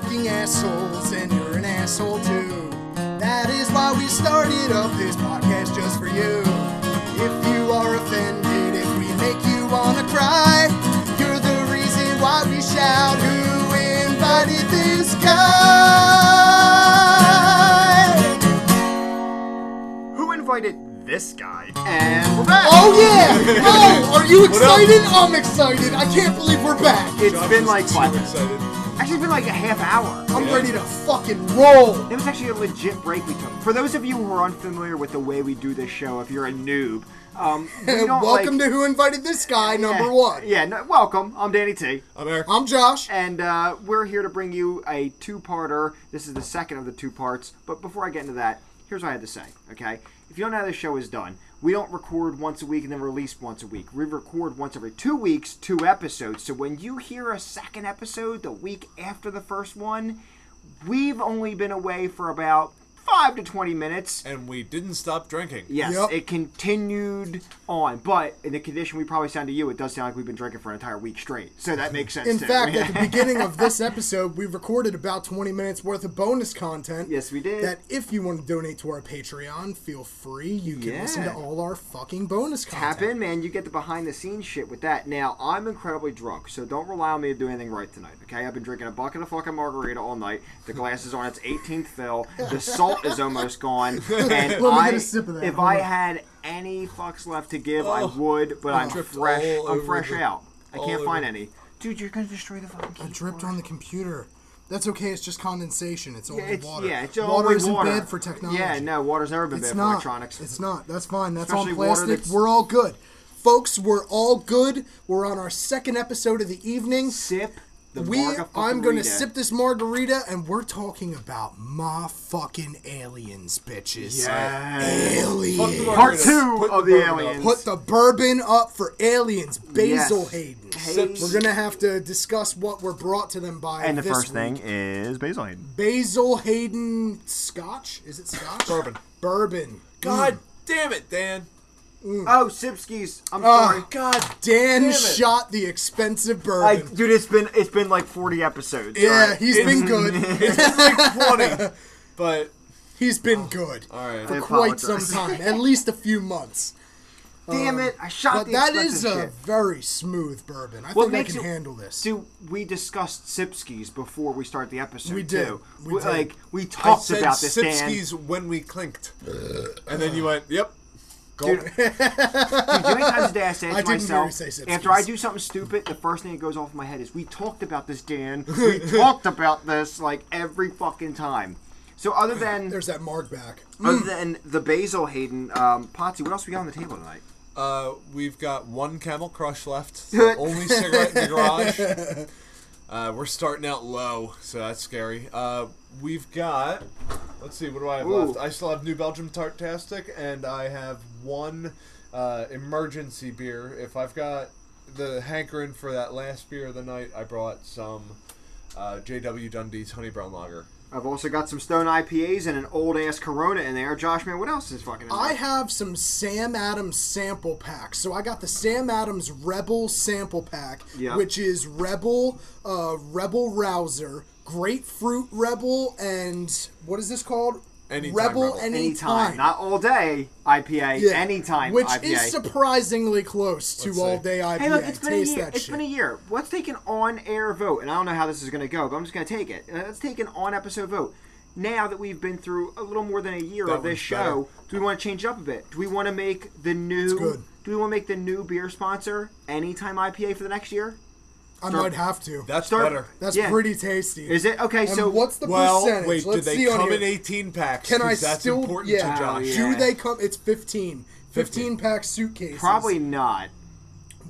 fucking assholes, and you're an asshole too. That is why we started up this podcast just for you. If you are offended, if we make you wanna cry, you're the reason why we shout, Who invited this guy? Who invited this guy? And we're back. Oh yeah! Oh, are you excited? I'm excited. I can't believe we're back. It's Josh been is like too what? excited. Actually, it's been like a half hour. I'm ready to fucking roll. It was actually a legit break we took. For those of you who are unfamiliar with the way we do this show, if you're a noob, um, we Welcome like, to Who Invited This Guy, number Yeah, one. Yeah, no, welcome. I'm Danny T. I'm Eric. I'm Josh. And uh, we're here to bring you a two-parter. This is the second of the two parts. But before I get into that, here's what I had to say. Okay, if you don't know how this show is done, we don't record once a week and then release once a week. We record once every two weeks, two episodes. So when you hear a second episode the week after the first one, we've only been away for about five to twenty minutes. And we didn't stop drinking. Yes, Yep. it continued on, but in the condition we probably sound to you, it does sound like we've been drinking for an entire week straight. So that makes sense. In too. fact, at the beginning of this episode, we recorded about 20 minutes worth of bonus content. Yes, we did. That if you want to donate to our Patreon, feel free. You can listen to all our fucking bonus content. Tap in, man. You get the behind the scenes shit with that. Now, I'm incredibly drunk, so don't rely on me to do anything right tonight, okay? I've been drinking a bucket of fucking margarita all night. The glass is on its 18th fill. The salt is almost gone. And I, sip of that. if I had any fucks left to give, I would, but I'm fresh. I'm fresh out. I can't find any. Dude, you're gonna destroy the fucking I keyboard. dripped on the computer. That's okay. It's just condensation. It's only it's, water. yeah, it's water only isn't water. bad for technology. Yeah, no, water's never been It's bad not. for electronics. It's not. That's fine. That's Especially on plastic. that's- We're all good. Folks, we're all good. We're on our second episode of the evening. Sip We, marga I'm gonna sip this margarita, and we're talking about my fucking aliens, bitches. Yes. Aliens. Part two Put of the the bourbon up. aliens. Put the bourbon up for aliens. Basil Yes. Hayden. Hayden. We're gonna have to discuss what we're brought to them by. And the this first thing is Basil Hayden. Basil Hayden Scotch. Is it Scotch? Bourbon. Bourbon. God damn it, Dan. Mm. Oh, Sipskis. I'm Oh sorry. God, Dan shot the expensive I, bourbon. dude, it's been it's been like 40 episodes. yeah, alright? he's been good. It's been like 20. But, He's been oh, good all right. for quite some time, at least a few months. Damn um, it! I shot But that is a shit. very smooth bourbon. I What think I can it- handle this. Dude, we discussed Sipskis before we start the episode. We did. Too. We did. Like we I talked about this, Dan. Sipskis when we clinked. And then you went, yep. Go. Dude, dude, how many times a day I say it to I didn't myself? say after I do something stupid, the first thing that goes off in my head is, "We talked about this, Dan. We talked about this like every fucking time." So other than There's that mark back. other than the Basil Hayden, um, Potsy, what else we got on the table tonight? Uh, we've got one Camel Crush left. The only cigarette in the garage. Uh, we're starting out low, so that's scary. Uh, we've got. Let's see, what do I have Ooh. left? I still have New Belgium Tartastic, and I have one uh, emergency beer. If I've got the hankering for that last beer of the night, I brought some uh, J.W. Dundee's Honey Brown Lager. I've also got some Stone IPAs and an old ass Corona in there. Josh, man, what else is fucking? In I have some Sam Adams sample packs. So I got the Sam Adams Rebel sample pack, Yeah. which is Rebel, uh, Rebel Rouser, Grapefruit Rebel, and what is this called? Anytime Rebel, Rebel. Anytime. not all day IPA, Yeah. anytime Which IPA. is surprisingly close to Let's see. all day IPA. Hey, look, it's been a Taste year. that It's shit. been a year. Let's take an on-air vote, and I don't know how this is going to go, but I'm just going to take it. Let's take an on-episode vote. Now that we've been through a little more than a year That of this show, do we want to change it up a bit? Do we want to make the new? Do we want to make the new beer sponsor Anytime IPA for the next year? I might have to. That's Start- better. That's yeah. pretty tasty. Is it okay? And so what's the Well, percentage? wait, do Let's they see on come here. in 18 packs? Can I 'Cause that's still? important yeah. to Josh. yeah. Do they come? It's 15. 15 pack suitcases. probably not.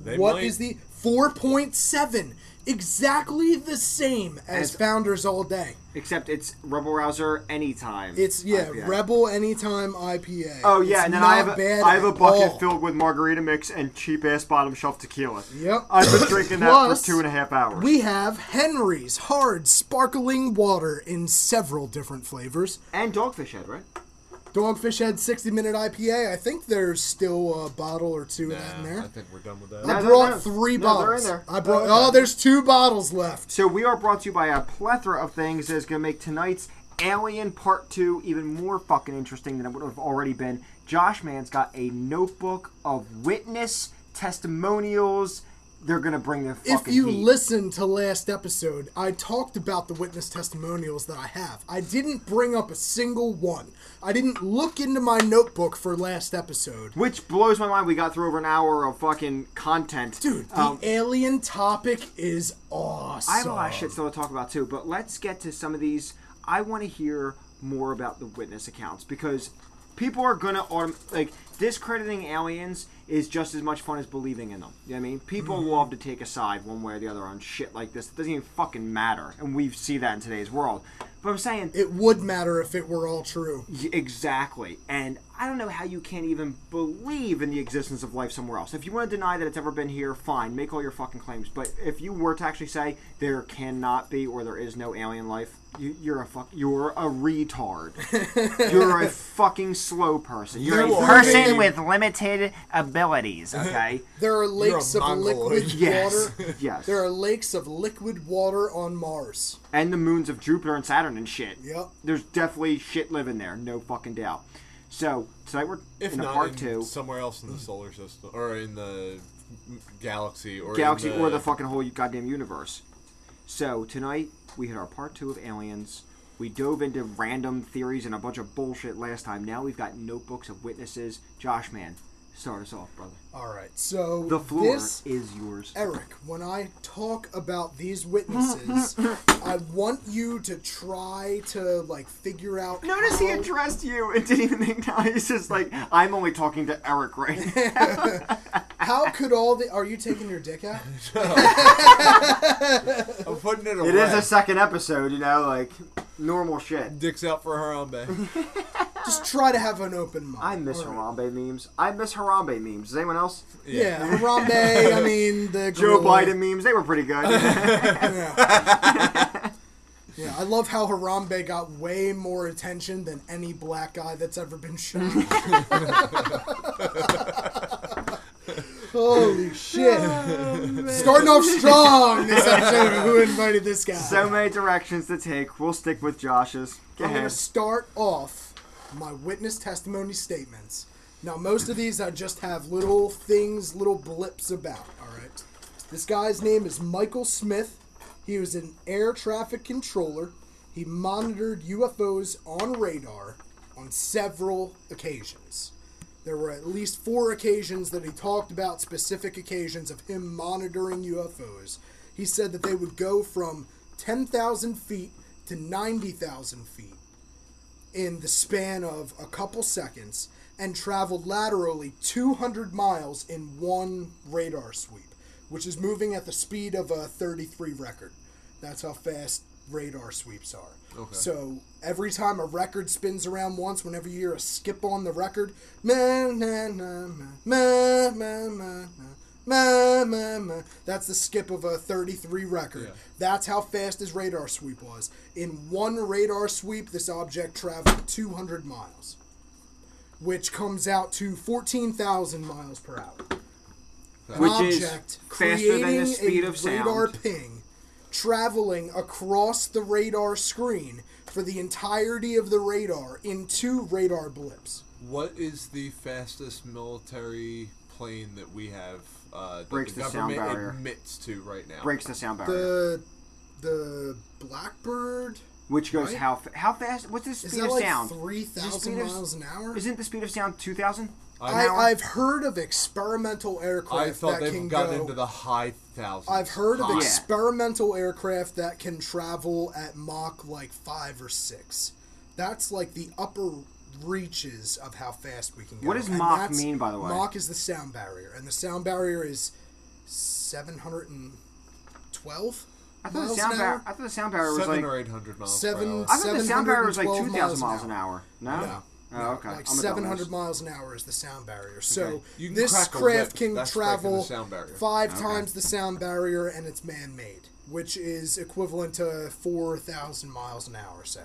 They What might. is the 4.7? Exactly the same as As- Founders All Day. Except it's Rebel Rouser Anytime. It's yeah, IPA. Rebel Anytime IPA. Oh yeah, It's and then I have a, bad I have a bucket all. filled with margarita mix and cheap ass bottom shelf tequila. Yep. I've been drinking that Plus, for two and a half hours. We have Henry's hard sparkling water in several different flavors. and Dogfish Head, right? Dogfish Head 60 minute IPA. I think there's still a bottle or two of that in Nah, there. I think we're done with that. I no, brought no. three No, they're bottles. in there. I brought. Oh. There's two bottles left. So we are brought to you by a plethora of things that is going to make tonight's Alien Part 2 even more fucking interesting than it would have already been. Josh Man's got a notebook of witness testimonials. They're to bring the If you heat. listen to last episode, I talked about the witness testimonials that I have. I didn't bring up a single one. I didn't look into my notebook for last episode. Which blows my mind. We got through over an hour of fucking content. Dude, the Um, alien topic is awesome. I have a lot of shit still to talk about too, but let's get to some of these. I want to hear more about the witness accounts because people are gonna autom- like discrediting aliens is just as much fun as believing in them. You know what I mean? People Mm-hmm. love to take a side one way or the other on shit like this. It doesn't even fucking matter, and we see that in today's world. But I'm saying It would matter if it were all true. Exactly. And I don't know how you can't even believe in the existence of life somewhere else. If you want to deny that it's ever been here, fine, make all your fucking claims. But if you were to actually say there cannot be or there is no alien life, you, you're a fuck. You're a retard. you're a fucking slow person. You're You a person a- with limited abilities. Okay. There are lakes of Mongoloid. liquid yes. water. Yes. There are lakes of liquid water on Mars. and the moons of Jupiter and Saturn and shit. Yep. There's definitely shit living there. No fucking doubt. So tonight we're If in a not part two. somewhere else in the solar system or in the galaxy or galaxy in or the fucking whole goddamn universe. So tonight we hit our part two of Aliens. We dove into random theories and a bunch of bullshit last time. Now we've got notebooks of witnesses. Josh, man, start us off, brother. All right, so The floor this is yours. Eric, when I talk about these witnesses, I want you to try to like figure out. Notice he addressed you and didn't even think now. He's just like, I'm only talking to Eric right now. How could all the? Are you taking your dick out? I'm putting it away. It is a second episode, you know, like normal shit. Dicks out for Harambe. Just try to have an open mind. I miss All right. Harambe memes. I miss Harambe memes. Does anyone else? Yeah, Harambe. I mean the Joe gorilla. Biden memes. They were pretty good. Yeah. yeah, I love how Harambe got way more attention than any black guy that's ever been shot. Holy shit! Oh, Starting off strong this episode. Who invited this guy? so many directions to take. We'll stick with Josh's. Go I'm gonna start off my witness testimony statements. Now, most of these I just have little things, little blips about. All right. This guy's name is Michael Smith. He was an air traffic controller. He monitored UFOs on radar on several occasions. There were at least four occasions that he talked about, specific occasions of him monitoring UFOs. He said that they would go from 10,000 feet to 90,000 feet in the span of a couple seconds and traveled laterally 200 miles in one radar sweep, which is moving at the speed of a 33 record. That's how fast radar sweeps are. Okay. So every time a record spins around once, whenever you hear a skip on the record, that's the skip of a 33 record. Yeah. That's how fast his radar sweep was. In one radar sweep, this object traveled 200 miles, which comes out to 14,000 miles per hour. An Which is object faster than the creating speed a of sound. radar ping, traveling across the radar screen for the entirety of the radar in two radar blips. What is the fastest military plane that we have uh, that Breaks the the sound government barrier. admits to right now? Breaks the sound barrier. The the Blackbird Which goes right? how fa- how fast? What's the is speed that of like sound? three Is the thousand speed of- miles an hour? Isn't the speed of sound two thousand? I, I, I've heard of experimental aircraft I thought that they've can gotten go. into the high thousands. I've heard of experimental aircraft that can travel at Mach like five or six. That's like the upper reaches of how fast we can go. What does And Mach mean, by the way? Mach is the sound barrier, and the sound barrier is seven hundred and twelve I thought the sound an barrier. hour. I thought the sound barrier was Seven like. or eight hundred miles Seven- per hour. I thought the sound barrier was like two thousand miles miles an an hour. No. No. Oh, okay. Like I'm seven hundred miles an hour is the sound barrier. So You can this craft whip. can That's travel sound five Okay. times the sound barrier, and it's man-made, which is equivalent to four thousand miles an hour. Say,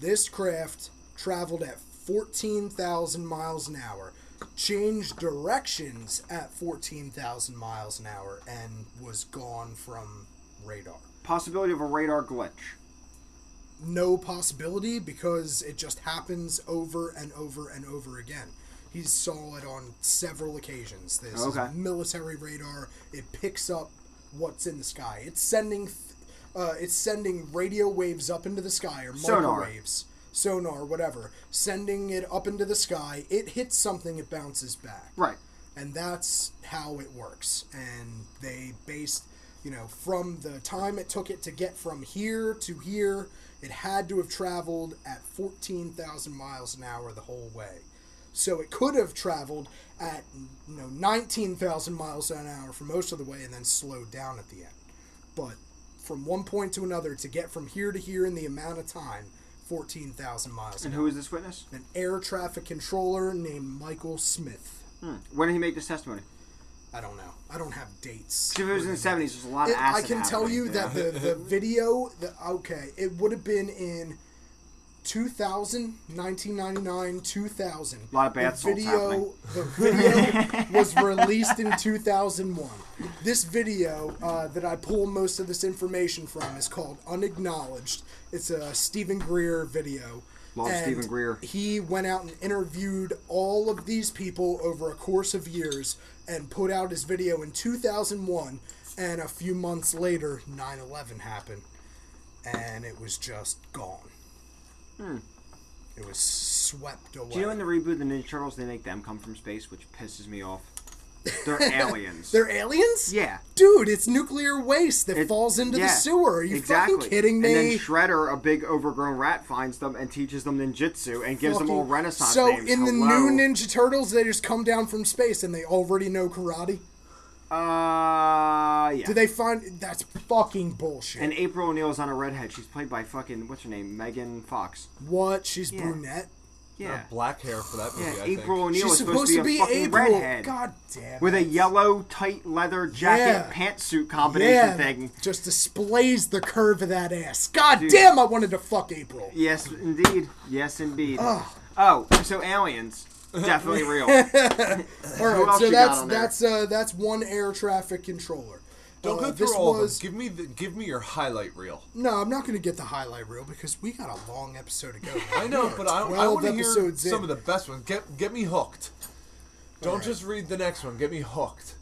this craft traveled at 14,000 miles an hour, changed directions at 14,000 miles an hour, and was gone from radar. Possibility of a radar glitch. No possibility because it just happens over and over and over again. He saw it on several occasions. This Okay. is military radar. It picks up what's in the sky. It's sending, th- uh, it's sending radio waves up into the sky or Sonar. microwaves, sonar, whatever. Sending it up into the sky. It hits something. It bounces back Right. and that's how it works. And they based, you know, from the time it took it to get from here to here, it had to have traveled at 14,000 miles an hour the whole way. So it could have traveled at, you know, 19,000 miles an hour for most of the way and then slowed down at the end. But from one point to another to get from here to here in the amount of time, 14,000 miles an And who is this witness? An air traffic controller named Michael Smith. Hmm. When did he make this testimony? I don't know. I don't have dates. If it was in the seventies, there's a lot of It- I can tell happening. you that the, the video, the, okay, it would have been in 2000, 1999, 2000. A lot of bath the salts video, The video was released in 2001. This video uh, that I pull most of this information from is called Unacknowledged. It's a Steven Greer video. Love and Steven Greer. He went out and interviewed all of these people over a course of years and put out his video in 2001. And a few months later, 9 11 happened. And it was just gone. It was swept away. Hmm. Do you know in the reboot of the Ninja Turtles they make them come from space, which pisses me off? They're aliens. They're aliens? yeah. Dude, it's nuclear waste that It- falls into yeah, the sewer. Are you exactly. fucking kidding me? And then Shredder, a big overgrown rat, finds them and teaches them ninjutsu and gives them all Renaissance So names. in the new Ninja Turtles, they just come down from space and they already know karate. Uh, yeah. Do they find that's fucking bullshit? and April O'Neil's on a redhead. She's played by fucking what's her name, Megan Fox. what? She's Yeah. brunette. Yeah. Black hair for that movie. Yeah, I April think. O'Neil She's is supposed, to be, a fucking April. redhead God damn. with a yellow tight leather jacket Yeah. pantsuit combination yeah, thing. just displays the curve of that ass. God Dude. damn, I wanted to fuck April. Yes, indeed. Yes, indeed. Ugh. Oh, so aliens, definitely real. All Who right, else so that's that's uh, that's one air traffic controller. Don't Uh, go through this all was of them. Give me the, give me your highlight reel. no, I'm not going to get the highlight reel because we got a long episode to go. I know, but I, I want to hear episodes some in. of the best ones. Get get me hooked. Don't Alright. just read the next one. Get me hooked,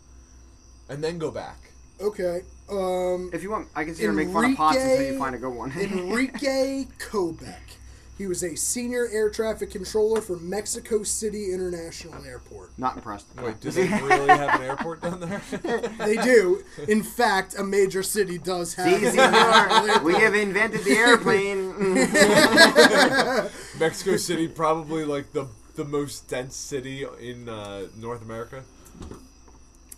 and then go back. Okay. Um, If you want, I can sit here and make fun of pots until you find a good one. Enrique Kolbeck. He was a senior air traffic controller for Mexico City International Airport. Not impressed. Wait, do they really have an airport down there? They do. In fact, a major city does have. See, an senor, international we have invented the airplane. Mexico City, probably like the the most dense city in uh, North America.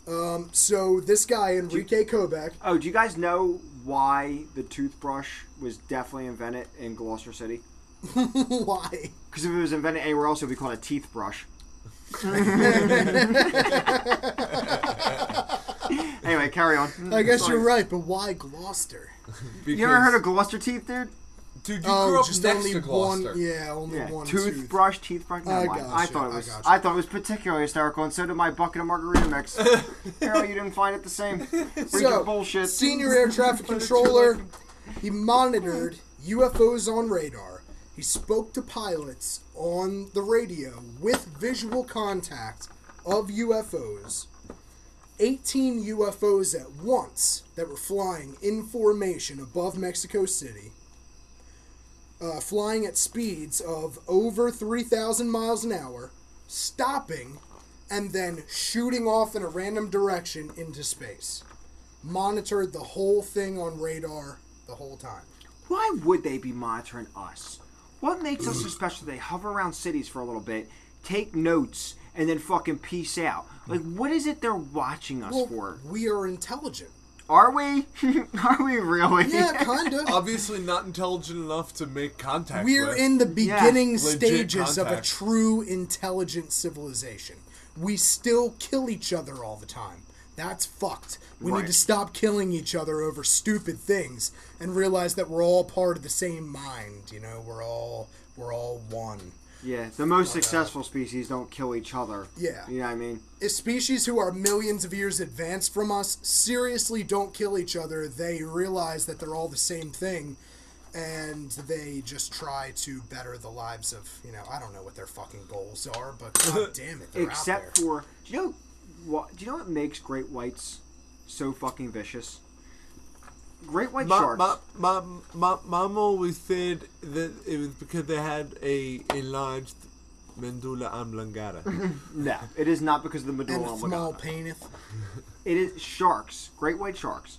Um, so this guy, Enrique Kolbeck, oh, do you guys know why the toothbrush was definitely invented in Gloucester City? why? Because if it was invented anywhere else, it would be called a teeth brush. anyway, carry on. I guess Sorry. you're right, but why Gloucester? You ever heard of Gloucester teeth, dude? Dude, you Oh, grew up just next only to Gloucester. one. Yeah, only Yeah, one tooth. toothbrush, teeth brush. No, I I, gotcha, I thought it I was. gotcha. I, thought it was particularly hysterical, and so did my bucket of margarita mix. Harold, you didn't find it the same. Read So, bullshit. senior air traffic controller. He monitored UFOs on radar. He spoke to pilots on the radio with visual contact of UFOs. 18 UFOs at once that were flying in formation above Mexico City, uh, flying at speeds of over 3,000 miles an hour, stopping, and then shooting off in a random direction into space. Monitored the whole thing on radar the whole time. Why would they be monitoring us? What makes us so special? They hover around cities for a little bit, take notes, and then fucking peace out. Like, what is it they're watching us Well, for? we are intelligent. Are we? Are we really? Yeah, kind of. Obviously, not intelligent enough to make contact. We're with. in the beginning Legit stages of a true intelligent civilization. We still kill each other all the time. That's fucked. We need to stop killing each other over stupid things and realize that we're all part of the same mind. You know, we're all we're all one. Yeah, the most uh, successful species don't kill each other. Yeah. You know what I mean? If species who are millions of years advanced from us seriously don't kill each other, they realize that they're all the same thing, and they just try to better the lives of you know I don't know what their fucking goals are, but god damn it, they're Except for do you know what? Do you know what makes great whites so fucking vicious? Great white My, sharks. my, my, my, mom always said that it was because they had a enlarged medulla oblongata. no, it is not because of the and medulla small penis. It is sharks. Great white sharks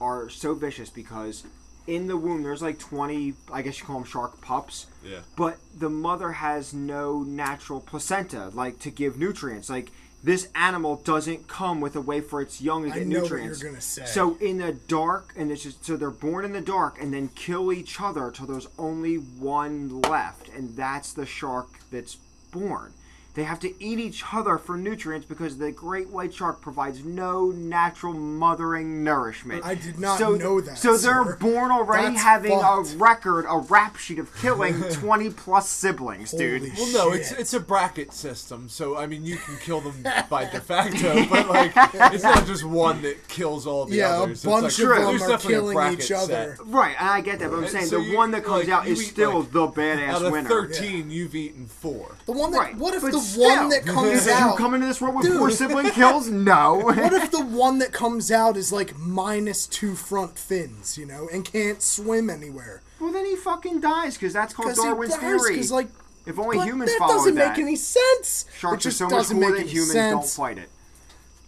are so vicious because in the womb there's like 20, I guess you call them shark pups. Yeah. But the mother has no natural placenta, like to give nutrients. Like this animal doesn't come with a way for its young to I get know what nutrients. you're gonna say. So in the dark, and it's just so they're born in the dark and then kill each other till there's only one left, and that's the shark that's born. They have to eat each other for nutrients because the great white shark provides no natural mothering nourishment. I did not so, know that, So they're born already That's having fucked. a record, a rap sheet of killing 20 plus siblings, dude. Holy Well, no, it's shit. it's a bracket system, so I mean you can kill them by de facto, but like it's not just one that kills all the Yeah, a others. It's bunch like, of them are killing bracket each set. other. Right, and I get that, but I'm saying so the you- one that comes like, out is eat, still like, the badass Out of winner. thirteen, you've eaten four. The one that Right, what if but the still, one that comes did out you come into this world with Dude. four sibling kills? No. What if the one that comes out is like minus two front fins, you know, and can't swim anywhere? well, then he fucking dies because that's called Because Darwin's he dies, theory. because like if only but humans that followed doesn't that, make any sense. sharks it are so much doesn't than humans. sense. Don't fight it.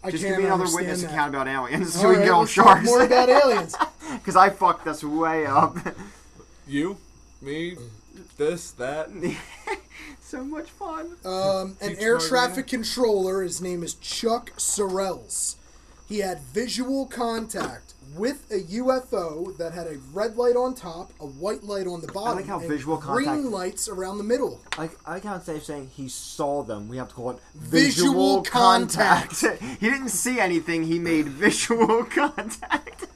I Just give me another witness that. account about aliens so All we can right, get on let's talk sharks. more about aliens. Because I fucked us way up. You, me, this, that. so much fun. Um, an Teach air my traffic controller. His name is Chuck Sorrells. He had visual contact with a UFO that had a red light on top, a white light on the bottom, like how and visual green contact- lights around the middle. I, I can't say saying he saw them. We have to call it Visual contact. he didn't see anything. He made visual contact.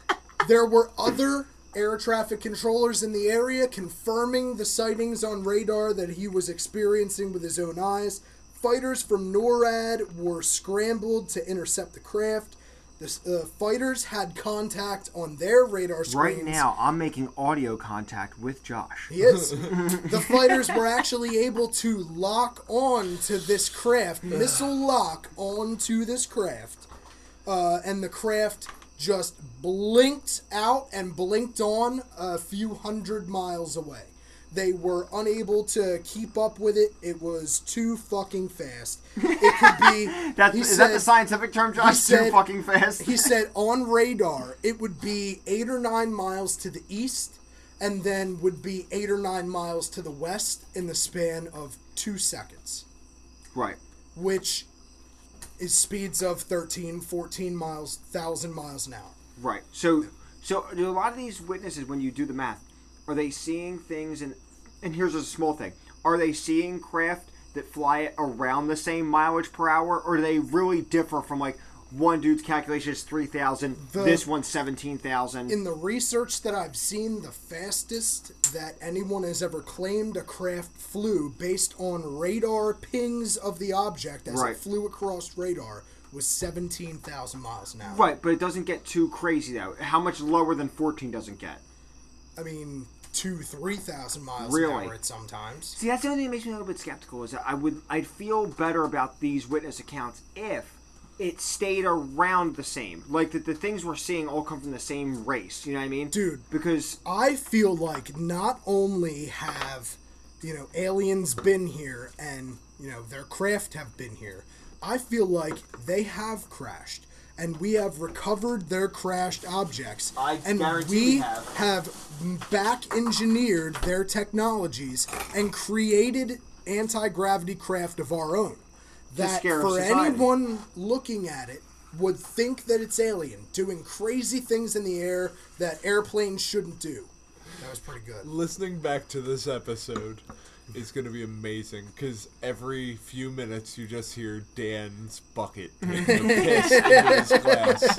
There were other air traffic controllers in the area confirming the sightings on radar that he was experiencing with his own eyes. Fighters from NORAD were scrambled to intercept the craft. The uh, fighters had contact on their radar screens. Right now, I'm making audio contact with Josh. He is. the fighters were actually able to lock on to this craft, missile lock onto this craft, uh, and the craft just blinked out and blinked on a few hundred miles away. They were unable to keep up with it. It was too fucking fast. It could be. That's, is that the scientific term, Josh? said- Too fucking fast. he said on radar it would be eight or nine miles to the east and then would be eight or nine miles to the west in the span of two seconds right. which is speeds of 13 14 miles 1000 miles an hour Right. So, so do a lot of these witnesses, when you do the math, are they seeing things? And and here's a small thing: Are they seeing craft that fly around the same mileage per hour, or do they really differ from like one dude's calculation is three thousand, this one's seventeen thousand? in the research that i've seen the fastest that anyone has ever claimed a craft flew based on radar pings of the object as Right. it flew across radar was 17,000 miles an hour Right, but it doesn't get too crazy though. How much lower than fourteen doesn't get? I mean, two, three thousand miles Really? an hour at sometimes. See, that's the only thing that makes me a little bit skeptical. Is that I would, I'd feel better about these witness accounts if it stayed around the same. Like that, the things we're seeing all come from the same race. You know what I mean, Dude. Because I feel like not only have you know aliens been here and you know their craft have been here, I feel like they have crashed. And we have recovered their crashed objects, I and guarantee we we have. have back engineered their technologies and created anti gravity craft of our own. That for society. anyone looking at it would think that it's alien, doing crazy things in the air that airplanes shouldn't do. That was pretty good. Listening back to this episode, is going to be amazing because every few minutes you just hear Dan's bucket taking a piss in his glass,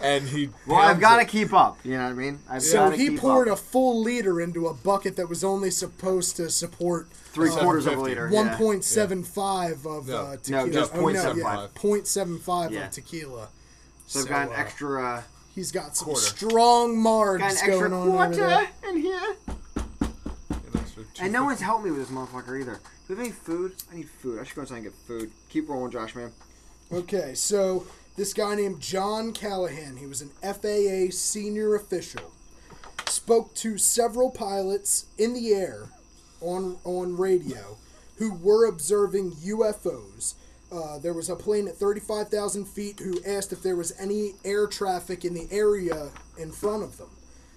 and he. Well, I've got to keep up. You know what I mean? I've So he keep poured up. a full liter into a bucket that was only supposed to support three uh, quarters of a liter. One yeah. point seven five of No. uh, No, tequila. just oh, no, 0.75. yeah, 0.75 Yeah. of tequila. So I've got an uh, extra, uh, He's got some Quarter. strong margs got an extra going on over quarter there. in here. An extra And no one's helped me with this motherfucker either. Do we have any food? I need food. I should go inside and get food. Keep rolling, Josh, man. Okay, so this guy named John Callahan, he was an FAA senior official, spoke to several pilots in the air on on radio who were observing UFOs. Uh, there was a plane at 35,000 feet who asked if there was any air traffic in the area in front of them,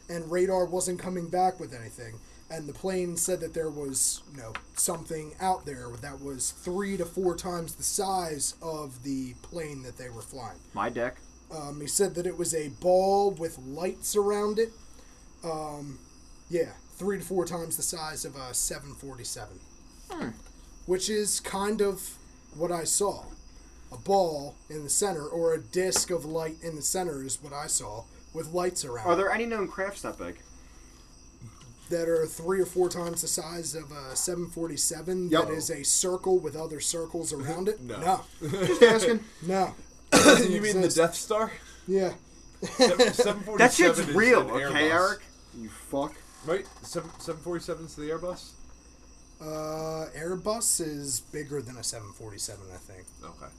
and radar wasn't coming back with anything. And the plane said that there was, you know, something out there that was three to four times the size of the plane that they were flying. My deck. Um, he said that it was a ball with lights around it. Um, yeah, three to four times the size of a 747. Hmm. Which is kind of what I saw. A ball in the center, or a disc of light in the center, is what I saw, with lights around Are there any known crafts that big? that are three or four times the size of a 747 Yep. that is a circle with other circles around it? No. No. Just asking. No. you mean the. Death Star? Yeah. Seven forty-seven. That shit's real, okay, Airbus. Eric? You fuck. Right? Seven seven forty-seven's the Airbus. Uh, Airbus is bigger than a 747, I think. Okay.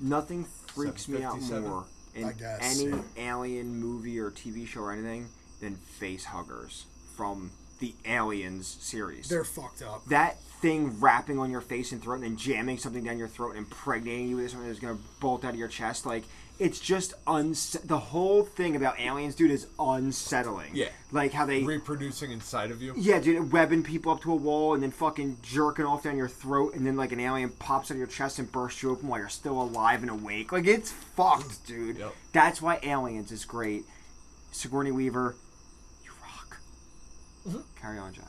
Nothing freaks me out 757? more in I guess, any yeah. alien movie or TV show or anything than face huggers from the Aliens series. They're fucked up. that thing wrapping on your face and throat and then jamming something down your throat and impregnating you with something that's gonna bolt out of your chest, like it's just uns. The whole thing about aliens, dude, is unsettling. Yeah. like how they. Reproducing inside of you. yeah, dude, webbing people up to a wall and then fucking jerking off down your throat, and then like an alien pops out of your chest and bursts you open while you're still alive and awake. Like it's fucked, dude. Yep. That's why Aliens is great. Sigourney Weaver, you rock. Carry on, Josh.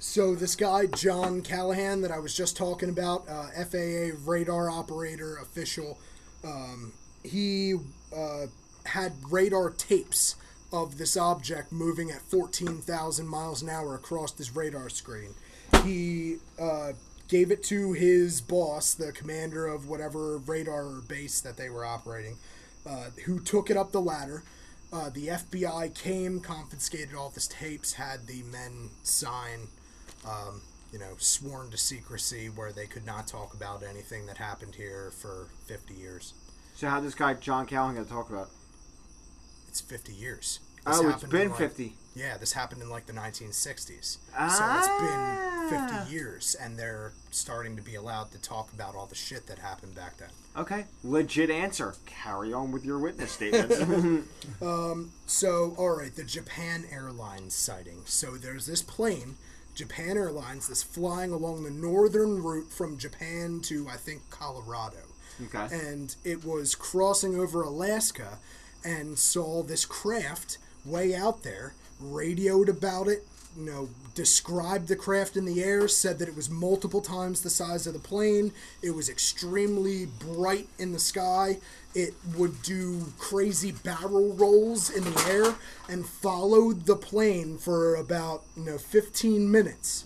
So this guy John Callahan that I was just talking about, uh, FAA radar operator official, um, he uh, had radar tapes of this object moving at 14,000 miles an hour across this radar screen. He uh, gave it to his boss, the commander of whatever radar base that they were operating, uh, who took it up the ladder. Uh, the FBI came, confiscated all the tapes, had the men sign um, you know, sworn to secrecy where they could not talk about anything that happened here for 50 years. So how this guy John Callahan got to talk about? It's 50 years. Oh, it's been like- 50. Yeah, this happened in like the 1960s. So Ah. it's been 50 years, and they're starting to be allowed to talk about all the shit that happened back then. Okay, legit answer. Carry on with your witness statements. So, all right, the Japan Airlines sighting. So there's this plane, Japan Airlines, that's flying along the northern route from Japan to, I think, Colorado. Okay. and it was crossing over Alaska and saw this craft way out there, radioed about it, you know, described the craft in the air, said that it was multiple times the size of the plane, it was extremely bright in the sky, it would do crazy barrel rolls in the air, and followed the plane for about, you know, 15 minutes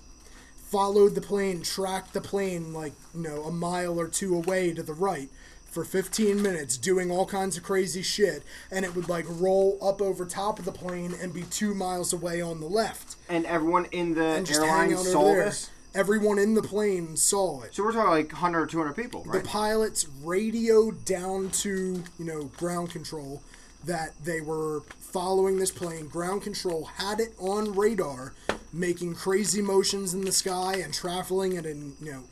followed the plane, tracked the plane like, you know, a mile or two away to the right for 15 minutes doing all kinds of crazy shit and it would like roll up over top of the plane and be 2 miles away on the left and everyone in the and airline saw this. Everyone in the plane saw it. So we're talking like 100 or 200 people, right? The pilots radioed down to, you know, ground control that they were following this plane. Ground control had it on radar, making crazy motions in the sky and traveling at an, you know,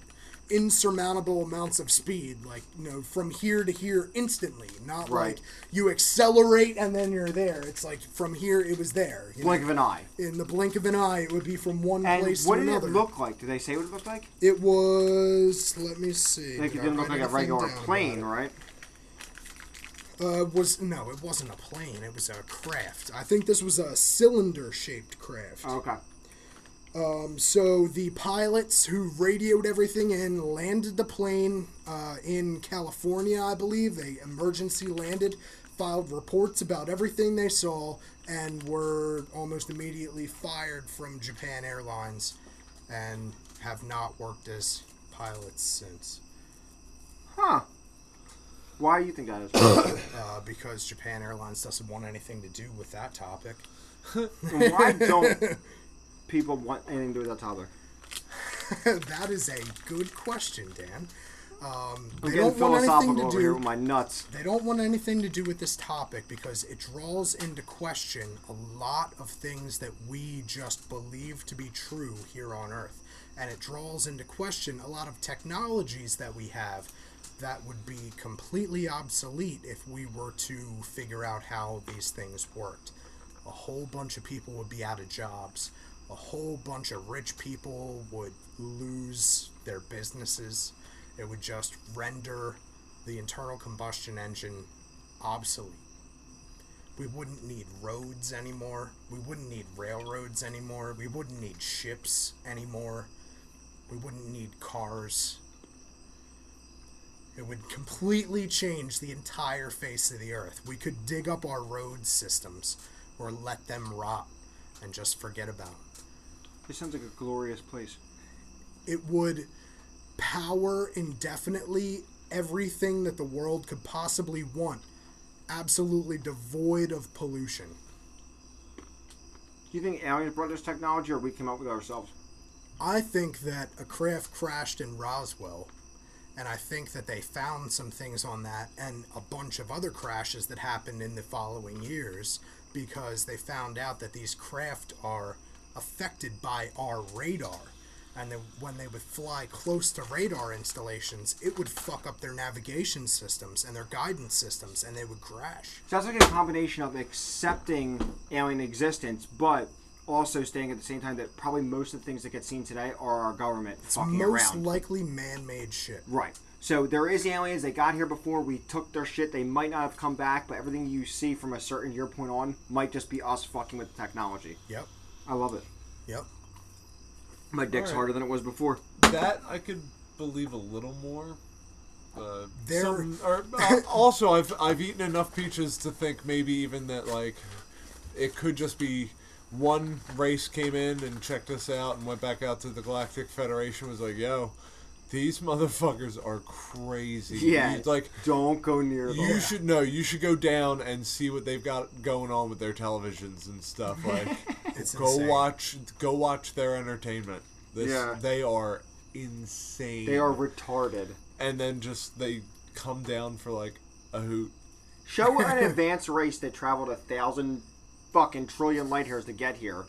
insurmountable amounts of speed, like, you know, from here to here instantly. Not Right. like you accelerate and then you're there. It's like from here it was there. you know. Blink of an eye. In the blink of an eye, it would be from one And place to another. what did it look like? Did they say what it looked like? It was. Let me see. Like it didn't look like a regular plane, right? Uh, was no, it wasn't a plane. It was a craft. I think this was a cylinder-shaped craft. Oh, okay. Um, so the pilots who radioed everything in landed the plane uh, in California, I believe. They emergency landed, filed reports about everything they saw, and were almost immediately fired from Japan Airlines and have not worked as pilots since. Huh. Why do you think that is? Uh, because Japan Airlines doesn't want anything to do with that topic. And why don't people want anything to do with that topic? that is a good question, Dan. Um, I'm they getting don't want anything to over do. here with my nuts. They don't want anything to do with this topic because it draws into question a lot of things that we just believe to be true here on Earth. And it draws into question a lot of technologies that we have that would be completely obsolete if we were to figure out how these things worked. A whole bunch of people would be out of jobs. A whole bunch of rich people would lose their businesses. It would just render the internal combustion engine obsolete. We wouldn't need roads anymore. We wouldn't need railroads anymore. We wouldn't need ships anymore. We wouldn't need cars. It would completely change the entire face of the earth. We could dig up our road systems or let them rot and just forget about it. This sounds like a glorious place. It would power indefinitely everything that the world could possibly want, absolutely devoid of pollution. Do you think aliens brought this technology, or we came up with it ourselves? I think that a craft crashed in Roswell, and I think that they found some things on that and a bunch of other crashes that happened in the following years because they found out that these craft are affected by our radar. And then when they would fly close to radar installations, it would fuck up their navigation systems and their guidance systems, and they would crash. Sounds like a combination of accepting alien existence, but also staying at the same time that probably most of the things that get seen today are our government fucking around. Most around. likely man made shit. Right. So there is aliens. They got here before we took their shit. They might not have come back, but everything you see from a certain year point on might just be us fucking with the technology. Yep. I love it. Yep. My dick's Alright. harder than it was before. That I could believe a little more. Uh, There- some- or, uh, also, I've I've eaten enough peaches to think maybe even that like it could just be one race came in and checked us out and went back out to the Galactic Federation was like, yo, these motherfuckers are crazy. Yeah. You- like Don't go near them. you should know. You should go down and see what they've got going on with their televisions and stuff. Like, It's go insane. watch, go watch their entertainment. This, Yeah. they are insane. They are retarded. and then just they come down for like a hoot. Show an advanced race that traveled a thousand fucking trillion light years to get here.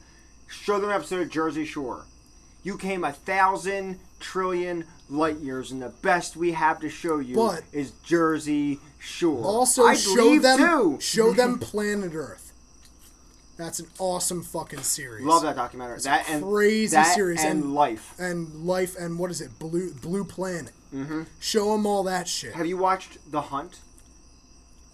Show them an episode of Jersey Shore. You came a thousand trillion light years, and the best we have to show you But- is Jersey Shore. Also, I show them too. show them Planet Earth. That's an awesome fucking series. Love that documentary. that and crazy that series, and, and- life. And life and what is it? Blue Blue Planet. Mm-hmm. Show them all that shit. Have you watched The Hunt?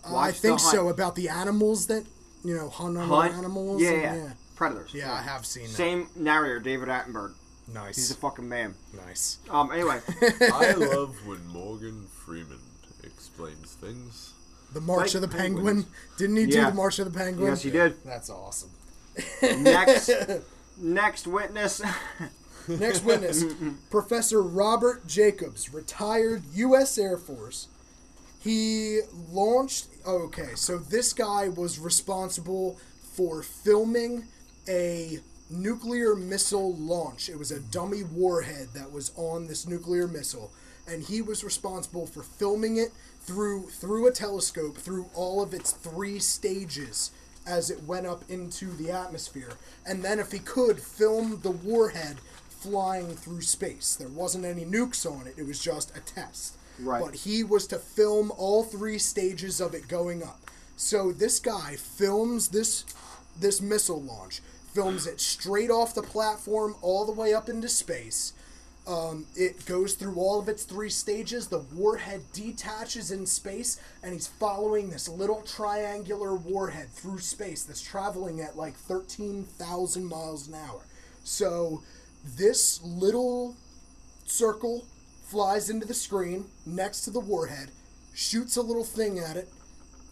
Uh, I think so. About the animals that you know hunt on Hunt? animals. Yeah, and- yeah. yeah. Predators. Yeah, I have seen that. Same narrator, David Attenborough. He's Nice, a fucking man. nice. Um. Anyway, I love when Morgan Freeman explains things. The March Like of the Penguin. penguins. Didn't he do Yeah. the March of the Penguin? yes, he did. That's awesome. Next, next witness. Next witness, Professor Robert Jacobs, retired U.S. Air Force. He launched. Oh, okay, so this guy was responsible for filming a nuclear missile launch. It was a dummy warhead that was on this nuclear missile, and he was responsible for filming it through through a telescope through all of its three stages as it went up into the atmosphere. And then, if he could, film the warhead flying through space. There wasn't any nukes on it, it was just a test. Right. But he was to film all three stages of it going up. So this guy films this this missile launch, films it straight off the platform all the way up into space. Um, it goes through all of its three stages. The warhead detaches in space, and he's following this little triangular warhead through space that's traveling at like 13,000 miles an hour. So this little circle flies into the screen next to the warhead, shoots a little thing at it,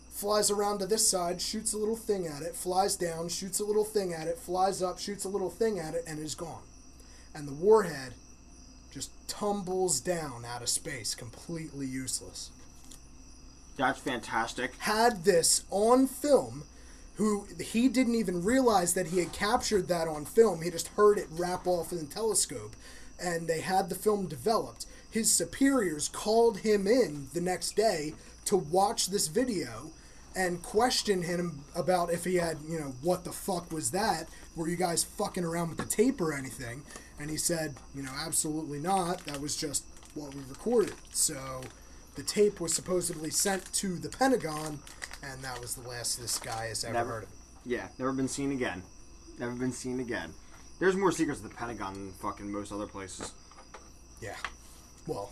flies around to this side, shoots a little thing at it, flies down, shoots a little thing at it, flies up, shoots a little thing at it, and is gone. And the warhead just tumbles down out of space, completely useless. That's fantastic. Had this on film, who he didn't even realize that he had captured that on film. He just heard it wrap off in the telescope, and they had the film developed. His superiors called him in the next day to watch this video and question him about if he had, you know, what the fuck was that? Were you guys fucking around with the tape or anything? And he said, you know, absolutely not. That was just what we recorded. So the tape was supposedly sent to the Pentagon, and that was the last this guy has ever Never. heard of. Yeah, never been seen again. Never been seen again. There's more secrets of the Pentagon than fucking most other places. Yeah. Well,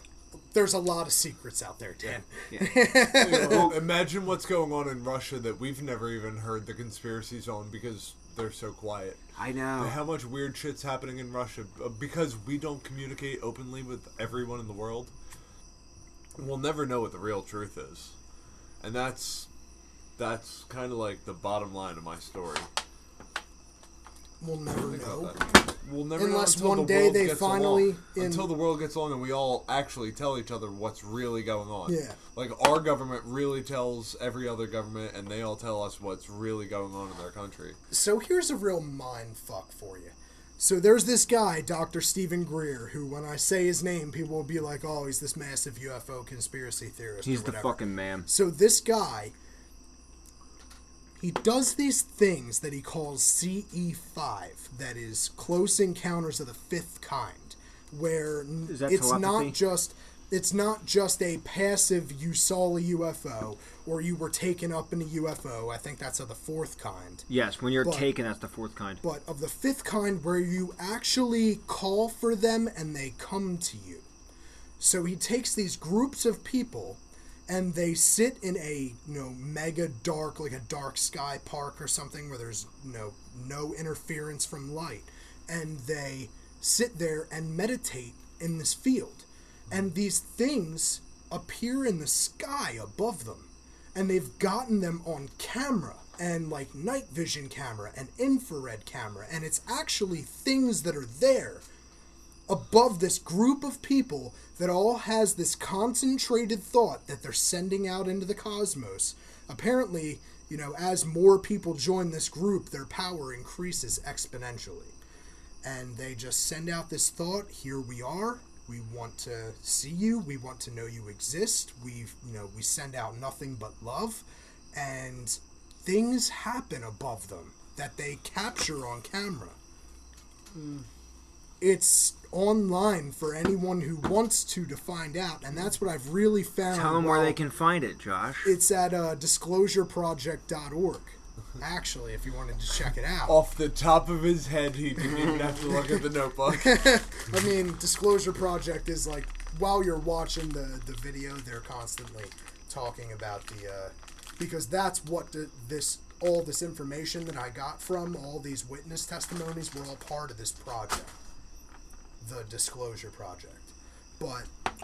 there's a lot of secrets out there, Dan. Yeah. You know, imagine what's going on in Russia that we've never even heard the conspiracies on because they're so quiet. I know. How much weird shit's happening in Russia uh, because we don't communicate openly with everyone in the world. We'll never know what the real truth is, and that's that's kind of like the bottom line of my story. We'll never Think know. About that. We'll never know Unless until one the day world they gets finally along. in- until the world gets along and we all actually tell each other what's really going on. Yeah. Like our government really tells every other government, and they all tell us what's really going on in their country. So here's a real mind fuck for you. So there's this guy, Dr. Steven Greer, who when I say his name, people will be like, "Oh, he's this massive UFO conspiracy theorist." or He's the fucking man. So this guy, he does these things that he calls CE5, that is Close Encounters of the Fifth Kind, where n- Is that it's telepathy? not just it's not just a passive you saw a UFO or you were taken up in a UFO. I think that's of the fourth kind. Yes, when you're But- taken, that's the fourth kind. But of the fifth kind, where you actually call for them and they come to you. So he takes these groups of people and they sit in a you know mega dark like a dark sky park or something where there's know no interference from light. And they sit there and meditate in this field. And these things appear in the sky above them. And they've gotten them on camera and like night vision camera and infrared camera. And it's actually things that are there above this group of people that all has this concentrated thought that they're sending out into the cosmos. Apparently, you know, as more people join this group, their power increases exponentially. And they just send out this thought, here we are. We want to see you. We want to know you exist. We, you know, we send out nothing but love and things happen above them that they capture on camera hmm. It's online for anyone who wants to to find out and that's what i've really found Tell them where they can find it, Josh. it's at uh, disclosureproject.org actually if you wanted to check it out Off the top of his head, he didn't even have to look at the notebook. i mean disclosure project is like while you're watching the the video they're constantly talking about the uh because that's what the, this all this information that i got from all these witness testimonies were all part of this project the disclosure project. But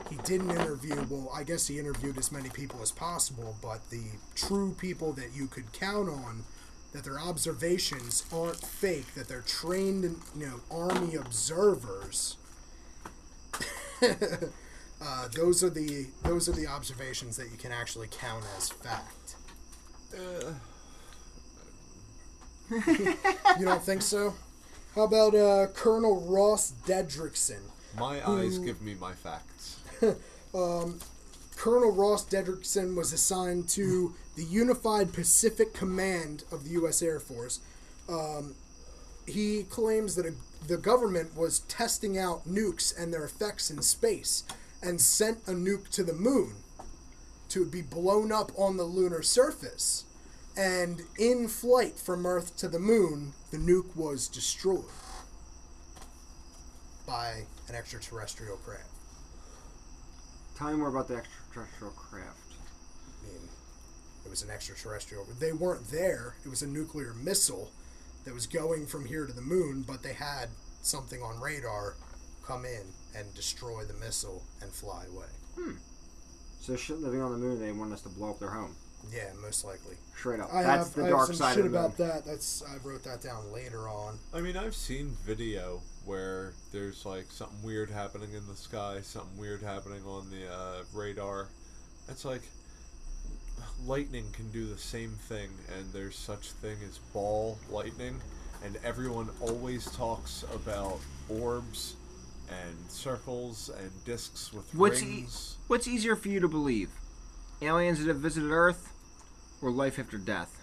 he didn't interview well i guess he interviewed as many people as possible but the true people that you could count on that their observations aren't fake that they're trained in, you know army observers uh, those are the those are the observations that you can actually count as fact. You don't think so how about uh, colonel ross dedrickson My eyes give me my facts. Colonel Ross Dedrickson was assigned to the Unified Pacific Command of the U.S. Air Force. Um, he claims that a, the government was testing out nukes and their effects in space and sent a nuke to the moon to be blown up on the lunar surface. And in flight from Earth to the moon, the nuke was destroyed by an extraterrestrial craft. Tell me more about the extraterrestrial craft. I mean, it was an extraterrestrial. They weren't there. It was a nuclear missile that was going from here to the moon, but they had something on radar come in and destroy the missile and fly away. Hmm. So shit living on the moon, they want us to blow up their home. Yeah, most likely. Straight up. I That's have, the I dark have some side shit of the moon. about that. That's I wrote that down later on. I mean, I've seen video where there's like something weird happening in the sky, something weird happening on the uh, radar. It's like lightning can do the same thing, and there's such thing as ball lightning, and everyone always talks about orbs and circles and discs with What's e- rings. What's easier for you to believe? Aliens that have visited Earth or life after death?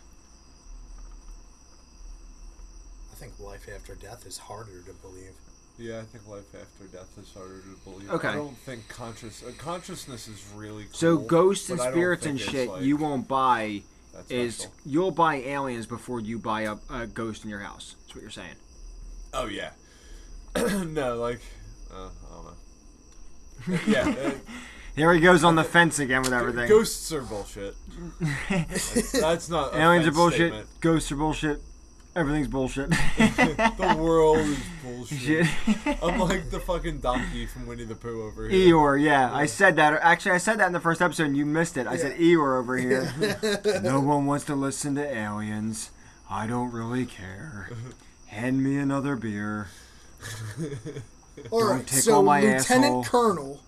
I think life after death is harder to believe. Yeah, I think life after death is harder to believe. Okay. I don't think conscious uh, consciousness is really cool. So ghosts and but I don't spirits and shit like, you won't buy that is special. you'll buy aliens before you buy a, a ghost in your house. That's what you're saying. Oh yeah. no, like uh, I don't know. yeah, There he goes on the fence again with everything. ghosts are bullshit. That's, that's not a aliens are bullshit. statement. Ghosts are bullshit. Everything's bullshit. The world is bullshit. I'm like the fucking donkey from Winnie the Pooh over here. Eeyore, yeah. I said that. Actually, I said that in the first episode and you missed it. I said Eeyore over here. no one wants to listen to aliens. I don't really care. Hand me another beer. All Don't right, tickle so my Lieutenant asshole. Colonel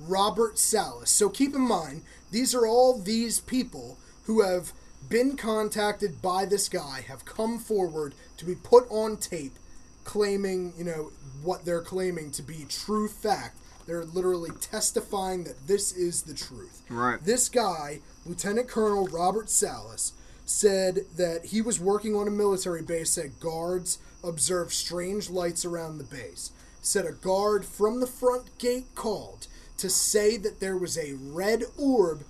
Robert Salas. So keep in mind, these are all these people who have been contacted by this guy, have come forward to be put on tape, claiming, you know, what they're claiming to be true fact. They're literally testifying that this is the truth. Right. This guy, Lieutenant Colonel Robert Salas, said that he was working on a military base that guards observed strange lights around the base. Said a guard from the front gate called to say that there was a red orb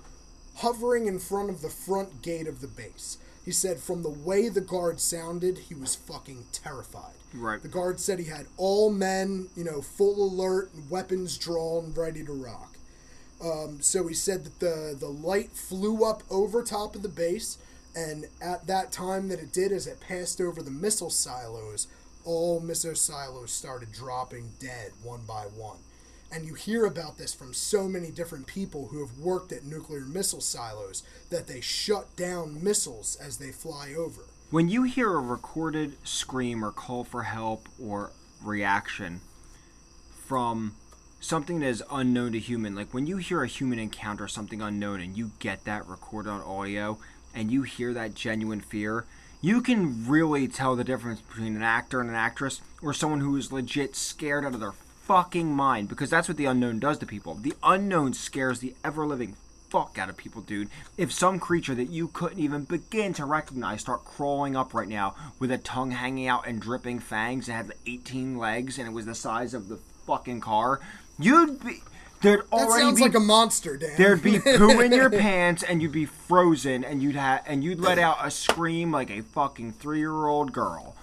hovering in front of the front gate of the base. He said from the way the guard sounded, he was fucking terrified. Right. The guard said he had all men, you know, full alert, weapons drawn, ready to rock. Um, so he said that the the light flew up over top of the base, and at that time that it did, as it passed over the missile silos, all missile silos started dropping dead one by one. And you hear about this from so many different people who have worked at nuclear missile silos that they shut down missiles as they fly over. When you hear a recorded scream or call for help or reaction from something that is unknown to human, like when you hear a human encounter something unknown and you get that recorded on audio and you hear that genuine fear, you can really tell the difference between an actor and an actress or someone who is legit scared out of their fucking mind because that's what the unknown does to people. The unknown scares the ever living fuck out of people, dude. If some creature that you couldn't even begin to recognize start crawling up right now with a tongue hanging out and dripping fangs and had 18 legs and it was the size of the fucking car, you'd be there'd That already sounds be like a monster, Dan. there'd be poo in your pants and you'd be frozen and you'd have and you'd let out a scream like a fucking 3-year-old girl.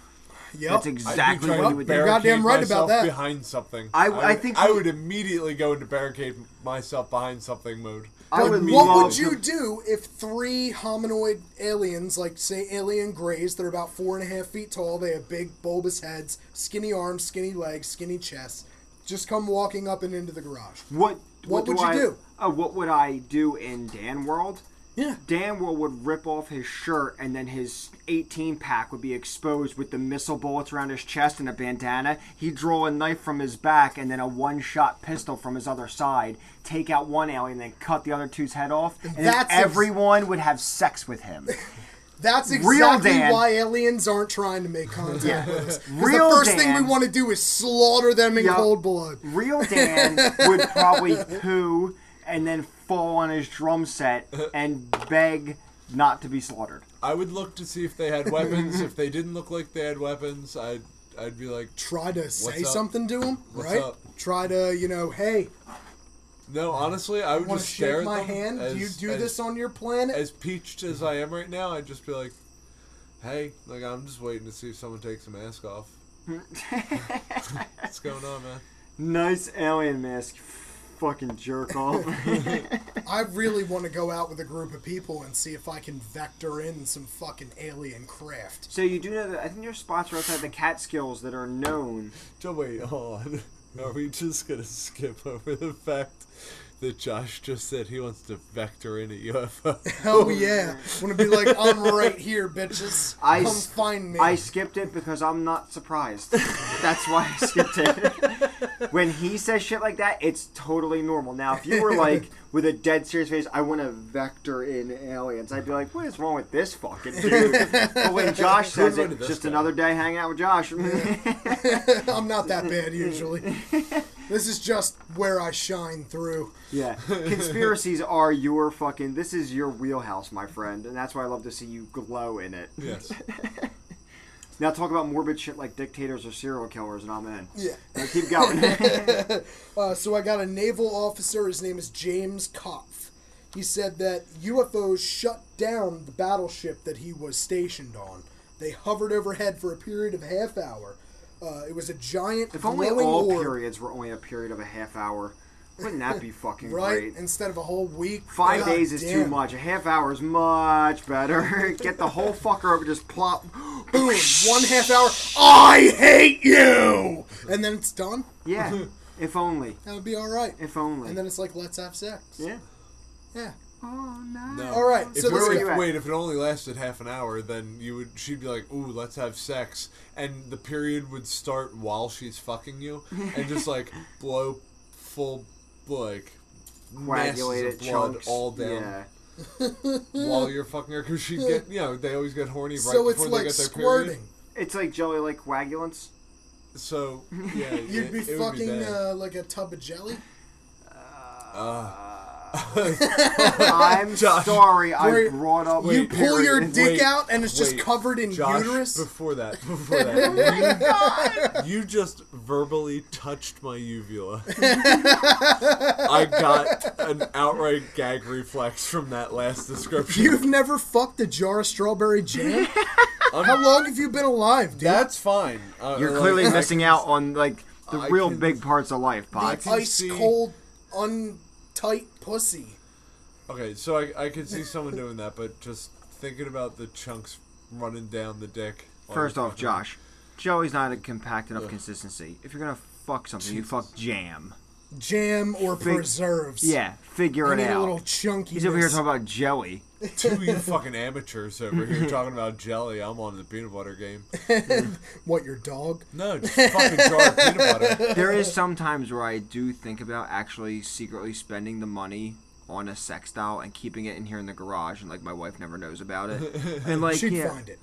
Yep. That's exactly what you would do. You're goddamn barricade right about that. Behind something, I- would, I think I would immediately go into barricade myself behind something mode. I would what would you do if three hominoid aliens, like say alien greys, that are about four and a half feet tall, they have big bulbous heads, skinny arms, skinny legs, skinny chests, just come walking up and into the garage? What What do would you I- do? Uh, what would I do in Dan World? Yeah. Dan World would rip off his shirt and then his 18 pack would be exposed with the missile bullets around his chest and a bandana. He'd draw a knife from his back and then a one shot pistol from his other side, take out one alien, and then cut the other two's head off, and That's ex- everyone would have sex with him. That's exactly Dan. why aliens aren't trying to make contact with us. Real the first thing we want to do is slaughter them in Yup. cold blood. Real Dan would probably poo and then fall on his drum set and beg not to be slaughtered. I would look to see if they had weapons. if they didn't look like they had weapons, I'd I'd be like, Try to say up? something to them, What's right? up? Try to, you know, hey, no. Honestly, I would want to just stare shake at my them hand? As, do you do as, this on your planet? as peached as I am right now. I'd just be like, hey, like I'm just waiting to see if someone takes a mask off. What's going on, man? Nice alien mask. Fucking jerk off. I really want to go out with a group of people and see if I can vector in some fucking alien craft. so you do know that I think there's spots right outside the Catskills that are known. So wait, hold on. Are we just gonna skip over the fact that Josh just said he wants to vector in a UFO? Hell oh, yeah. Want to be like, I'm right here, bitches. I Come s- find me. I skipped it because I'm not surprised. That's why I skipped it. when he says shit like that, it's totally normal. Now, if you were like with a dead serious face, I want to vector in aliens, I'd be like, what is wrong with this fucking dude? but when Josh says it, just guy? another day hanging out with Josh. I'm not that bad usually. This is just where I shine through. yeah, conspiracies are your fucking. This is your wheelhouse, my friend, and that's why I love to see you glow in it. yes. Now talk about morbid shit like dictators or serial killers, and I'm in. Yeah. Now keep going. Uh, so I got a naval officer. His name is James Kopf. He said that UFOs shut down the battleship that he was stationed on. They hovered overhead for a period of half hour. Uh, it was a giant If only all orb, periods were only a period of a half hour, wouldn't that be fucking right? great? Instead of a whole week. Five God days is too much. A half hour is much better. Get the whole fucker over, just plop. Boom! One half hour. I hate you, and then it's done. Yeah, if only. That would be all right. If only. And then it's like, let's have sex. yeah. Yeah. Oh no. No. All right. If So where let's were go. wait, if it only lasted half an hour, then you would she'd be like, "Ooh, let's have sex," and the period would start while she's fucking you, and just like blow full like masses Coagulated of blood chunks. all down Yeah. while you're fucking her because she get you know they always get horny right So it's before they like get their squirting. period. It's like jelly like coagulants. So yeah, You'd it, be it would fucking be uh, like a tub of jelly. I'm sorry I brought up. you Wait, pull your period. dick wait, out and it's just wait. covered in Josh, uterus. before that, before that, you, you just verbally touched my uvula. I got an outright gag reflex from that last description. You've never fucked a jar of strawberry jam? How long have you been alive, dude? That's fine. Uh, You're like, clearly missing out on like the I real can- big parts of life, I Pod. Ice see- cold, untight pussy. Okay, so I, I could see someone doing that, but just thinking about the chunks running down the dick. First off, Josh, Joey's not a compact enough consistency. If you're gonna fuck something, you fuck jam. Jam or Fig- preserves. Yeah, figure I it need out. a little chunky. He's over here talking about jelly. Two of you fucking amateurs over here talking about jelly. I'm on the peanut butter game. What, your dog? No, just fucking jar of peanut butter. There is some times where I do think about actually secretly spending the money on a sex doll and keeping it in here in the garage, and like my wife never knows about it. And like, She'd yeah, find it.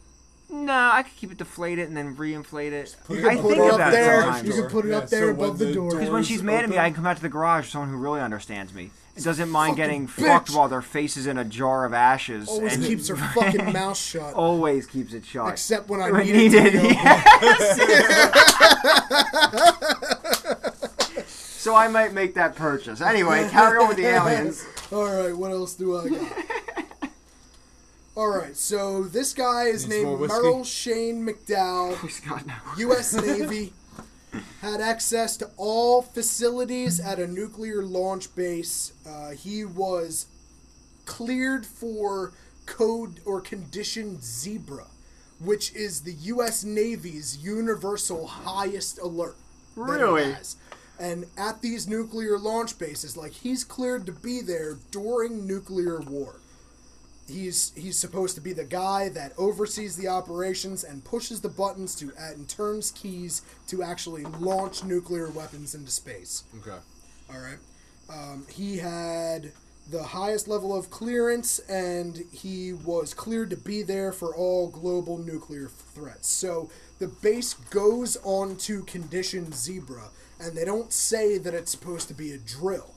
no, I could keep it deflated and then reinflate it. put You I put think it up about there. it sometimes. You can put it Yeah, up there so above the the door. Because when she's mad at me, I can come out to the garage with someone who really understands me. It doesn't mind getting bitch. fucked while their face is in a jar of ashes. Always and keeps her fucking mouth shut. always keeps it shut. Except when I When need it to needed, be open. yes. so I might make that purchase. Anyway, carry on with the aliens. All right, what else do I got? All right, so this guy is Needs named whiskey? Merrill Shane McDowell, Please God, no. U.S. Navy, had access to all facilities at a nuclear launch base. Uh, he was cleared for code or condition Zebra, which is the U.S. Navy's universal highest alert. Really? And at these nuclear launch bases, like he's cleared to be there during nuclear war. He's he's supposed to be the guy that oversees the operations and pushes the buttons to and turns keys to actually launch nuclear weapons into space. Okay. All right. Um, he had the highest level of clearance, and he was cleared to be there for all global nuclear threats. So the base goes on to condition Zebra, and they don't say that it's supposed to be a drill.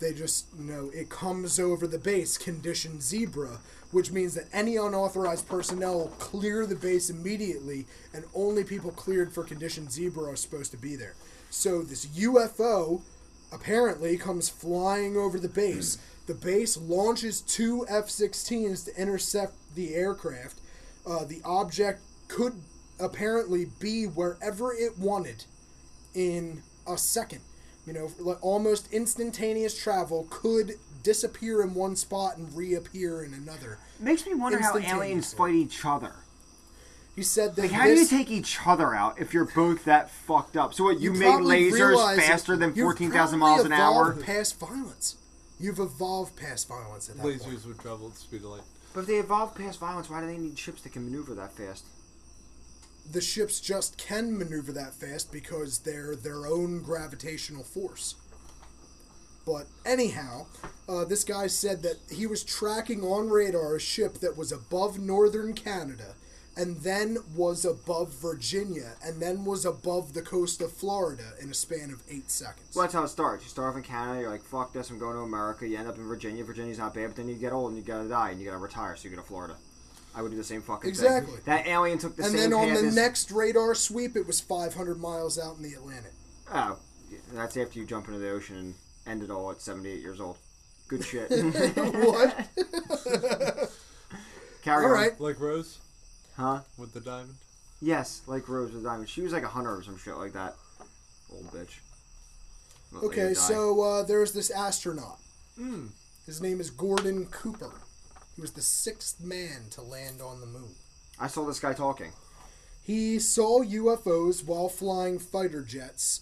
They just, you know, it comes over the base, condition Zebra, which means that any unauthorized personnel clear the base immediately, and only people cleared for condition Zebra are supposed to be there. So this UFO apparently comes flying over the base. The base launches two F 16s to intercept the aircraft. Uh, the object could apparently be wherever it wanted in a second. You know, almost instantaneous travel could disappear in one spot and reappear in another. Makes me wonder how aliens fight each other. He said that Like, how do you take each other out if you're both that fucked up? So what? You, make probably lasers faster than fourteen thousand miles an hour? evolved Past violence, you've evolved past violence at that point. Lasers would travel at the speed of light. But if they evolve past violence, why do they need ships that can maneuver that fast? The ships just can maneuver that fast because they're their own gravitational force. But anyhow, uh, this guy said that he was tracking on radar a ship that was above northern Canada, and then was above Virginia, and then was above the coast of Florida in a span of eight seconds. Well, that's how it starts. You start off in Canada, you're like, fuck this, I'm going to America. You end up in Virginia. Virginia's not bad, but then you get old and you gotta die and you gotta retire, so you go to Florida. I would do the same fucking Exactly. thing. That alien took the and same And then on the as- next radar sweep, it was 500 miles out in the Atlantic. Oh, that's after you jump into the ocean and end it all at 78 years old. Good shit. what? Carry All on. right. Like Rose Huh? with the diamond. Yes, like Rose with the Diamond. She was like a hunter or some shit like that. Old bitch. Let Okay, so uh, there's this astronaut. Hmm. His name is Gordon Cooper. He was the sixth man to land on the moon. I saw this guy talking. He saw UFOs while flying fighter jets.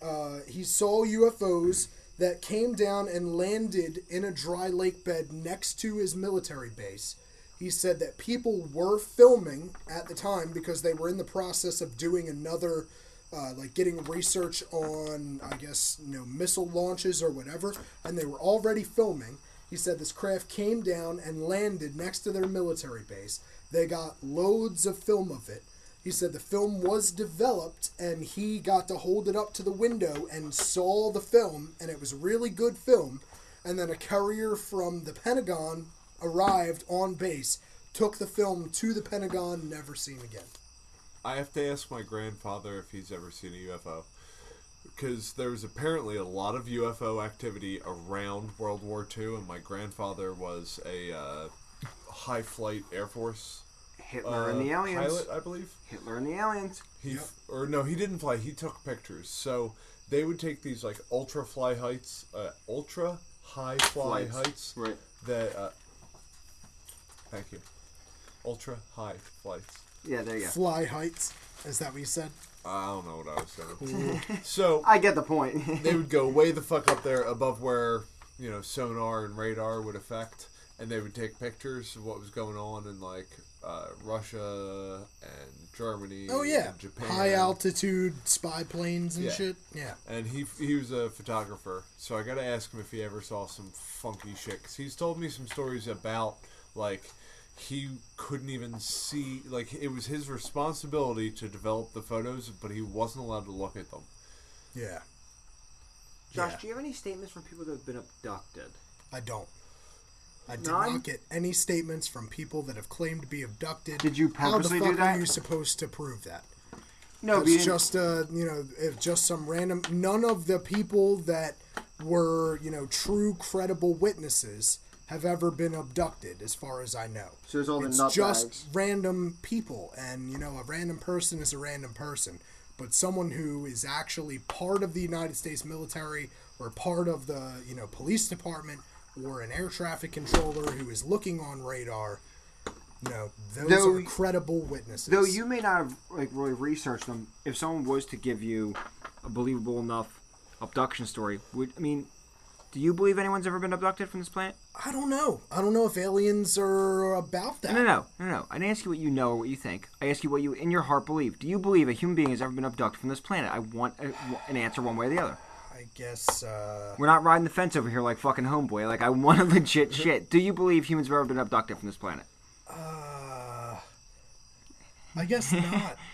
Uh, he saw UFOs that came down and landed in a dry lake bed next to his military base. He said that people were filming at the time because they were in the process of doing another, uh, like getting research on, I guess, you know, missile launches or whatever, and they were already filming. He said this craft came down and landed next to their military base. They got loads of film of it. He said the film was developed and he got to hold it up to the window and saw the film, and it was really good film. And then a courier from the Pentagon arrived on base, took the film to the Pentagon, never seen again. I have to ask my grandfather if he's ever seen a UFO. Because there was apparently a lot of UFO activity around World War II, and my grandfather was a uh, high flight Air Force Hitler uh, and the aliens. pilot, I believe. Hitler and the aliens. He Yep. or no, he didn't fly. He took pictures. So they would take these like ultra fly heights, uh, ultra high fly Flights. heights Right. that. Uh, thank you. Ultra high flights. Yeah, there you go. Fly heights. Is that what you said? I don't know what I was saying. so I get the point. they would go way the fuck up there above where you know sonar and radar would affect, and they would take pictures of what was going on in like uh, Russia and Germany. Oh yeah, and Japan. high altitude spy planes and Yeah. shit. Yeah. And he he was a photographer, so I got to ask him if he ever saw some funky shit. Cause he's told me some stories about like he couldn't even see like it was his responsibility to develop the photos, but he wasn't allowed to look at them. Yeah. Josh, Yeah. do you have any statements from people that have been abducted? I don't. I did None? not get any statements from people that have claimed to be abducted. Did you How the purposely fuck do that? are you supposed to prove that? No, it's just uh, you know, it's just some random. None of the people that were you know true credible witnesses have ever been abducted, as far as I know. So there's all the it's just bags. random people, and you know, a random person is a random person. But someone who is actually part of the United States military or part of the you know police department or an air traffic controller who is looking on radar, you know, those Though- are credible witnesses. Though you may not have like really researched them, if someone was to give you a believable enough abduction story, would I mean, do you believe anyone's ever been abducted from this planet? I don't know. I don't know if aliens are about that. No, no, no, no. I didn't ask you what you know or what you think. I ask you what you, in your heart, believe. Do you believe a human being has ever been abducted from this planet? I want a, an answer one way or the other. I guess. Uh, We're not riding the fence over here like fucking homeboy. Like I want a legit shit. Do you believe humans have ever been abducted from this planet? uh, I guess not.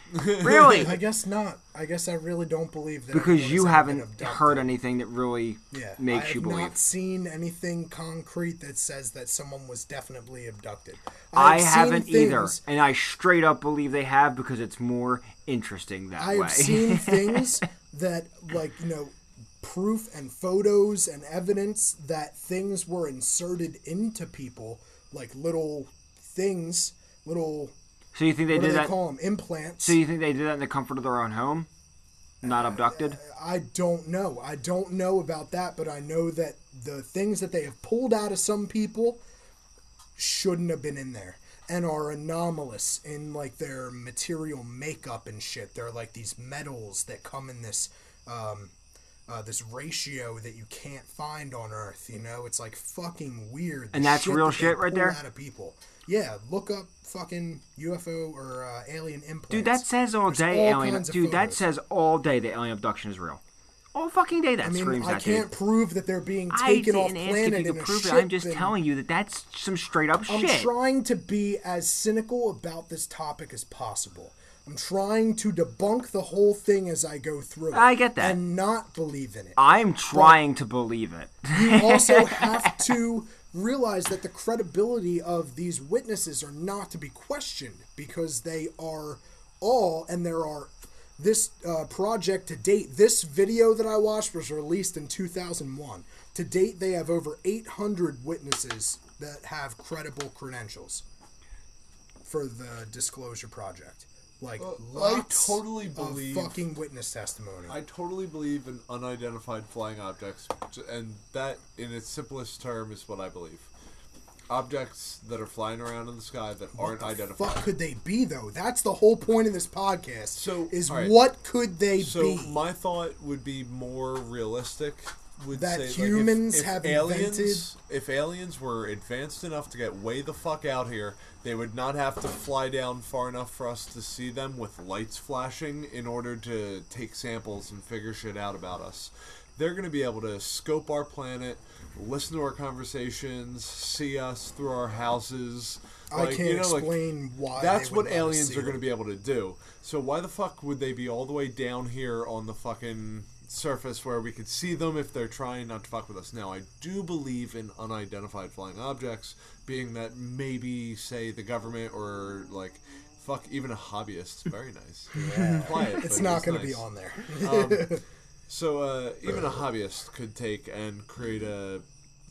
Really? I guess not. I guess I really don't believe that. because you has ever been haven't heard anything that really Yeah, makes I you have believe. not seen anything concrete that says that someone was definitely abducted. I have seen haven't either, and I straight up believe they have because it's more interesting that way. I've seen things that, like, you know, proof and photos and evidence that things were inserted into people, like little things, little, so you think they what do did they that? call them? Implants. So you think they did that in the comfort of their own home? not abducted? I don't know. I don't know about that, but I know that the things that they have pulled out of some people shouldn't have been in there and are anomalous in like their material makeup and shit. They're like these metals that come in this um uh, this ratio that you can't find on Earth, you know, it's like fucking weird. And that's real that shit right there? Out of people, yeah. Look up fucking UFO or uh, alien implants. Dude, that says all There's day all alien. Dude, that says all day that alien abduction is real. All fucking day that I mean, screams I that, can't dude. prove that they're being taken off planet in a prove it. I'm just and- telling you that that's some straight up shit. I'm shit. trying to be as cynical about this topic as possible. I'm trying to debunk the whole thing as I go through it. I get that. And not believe in it. I'm trying to believe it. You also have to realize that the credibility of these witnesses are not to be questioned because they are all, and there are this uh, project to date. This video that I watched was released in 2001. To date, they have over 800 witnesses that have credible credentials for the Disclosure Project. Like, uh, I lots totally of believe- fucking witness testimony. I totally believe in unidentified flying objects, and that, in its simplest term, is what I believe. Objects that are flying around in the sky that aren't identified. fuck could they be though? That's the whole point of this podcast. So, is right. what could they So be? my thought would be more realistic. Would That say, like, if- humans if, have aliens, invented- If aliens were advanced enough to get way the fuck out here, they would not have to fly down far enough for us to see them with lights flashing in order to take samples and figure shit out about us. They're going to be able to scope our planet, listen to our conversations, see us through our houses. I can't you know, like, explain why. that's what would let us aliens are going to be able to do. So why the fuck would they be all the way down here on the fucking surface where we could see them if they're trying not to fuck with us? Now, I do believe in unidentified flying objects, being that maybe, say, the government or like. Fuck, even a hobbyist. Very nice. Yeah. Quiet, It's not going to be on there. Um, so uh, even a hobbyist could take and create a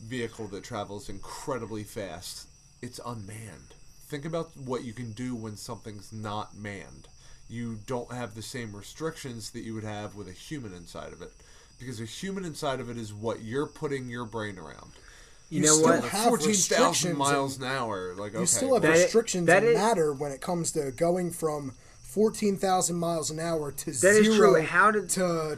vehicle that travels incredibly fast. It's unmanned. Think about what you can do when something's not manned. You don't have the same restrictions that you would have with a human inside of it, because a human inside of it is what you're putting your brain around. You, You know still what? have Fourteen thousand restrictions miles an hour. Like okay, You still have That i- restrictions that that is- matter when it comes to going from fourteen thousand miles an hour to That zero is true. How did- to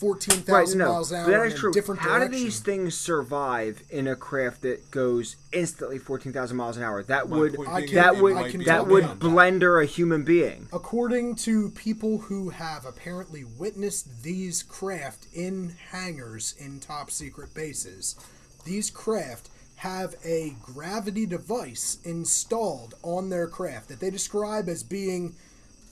fourteen Right, no, miles an hour that in is a true. different How do these things survive in a craft that goes instantly fourteen thousand miles an hour? That My would point I can- that it would can be that would beyond blender a human being. According to people who have apparently witnessed these craft in hangars in top secret bases, these craft have a gravity device installed on their craft that they describe as being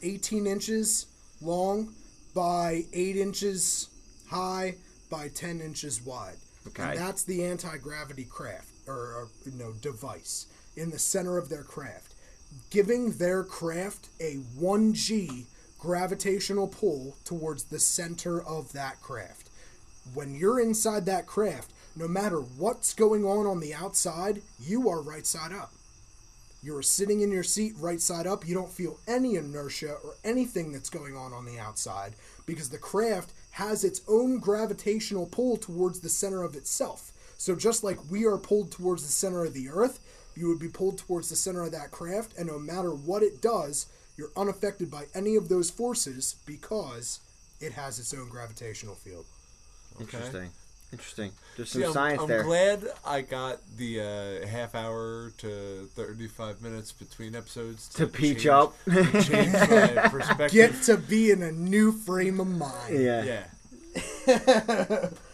18 inches long by 8 inches high by 10 inches wide. Okay. And that's the anti-gravity craft or, or you know device in the center of their craft giving their craft a 1g gravitational pull towards the center of that craft. When you're inside that craft, no matter what's going on on the outside, you are right side up. You're sitting in your seat right side up. You don't feel any inertia or anything that's going on on the outside because the craft has its own gravitational pull towards the center of itself. So just like we are pulled towards the center of the earth, you would be pulled towards the center of that craft, and no matter what it does, you're unaffected by any of those forces because it has its own gravitational field. Interesting. Interesting. There's some See, I'm, science I'm there. glad I got the uh, half hour to 35 minutes between episodes To peach change- up. to change my perspective. Get to be in a new frame of mind. yeah. yeah.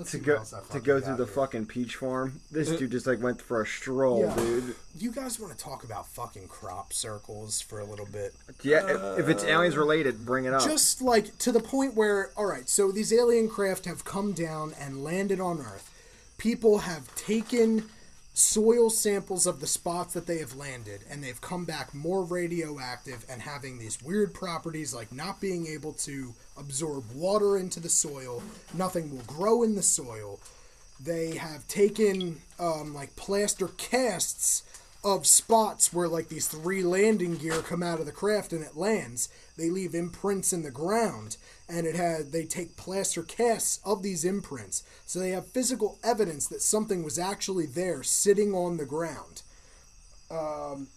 Let's To go to go through the here. fucking peach farm. This dude just like went for a stroll, Yeah. dude. You guys want to talk about fucking crop circles for a little bit? Yeah, if, if it's aliens related, bring it up. Just like to the point where, all right, so these alien craft have come down and landed on Earth. People have taken soil samples of the spots that they have landed, and they've come back more radioactive and having these weird properties like not being able to absorb water into the soil, nothing will grow in the soil. They have taken um, like plaster casts of spots where like these three landing gear come out of the craft and it lands. They leave imprints in the ground, and it had they take plaster casts of these imprints, so they have physical evidence that something was actually there, sitting on the ground. Um,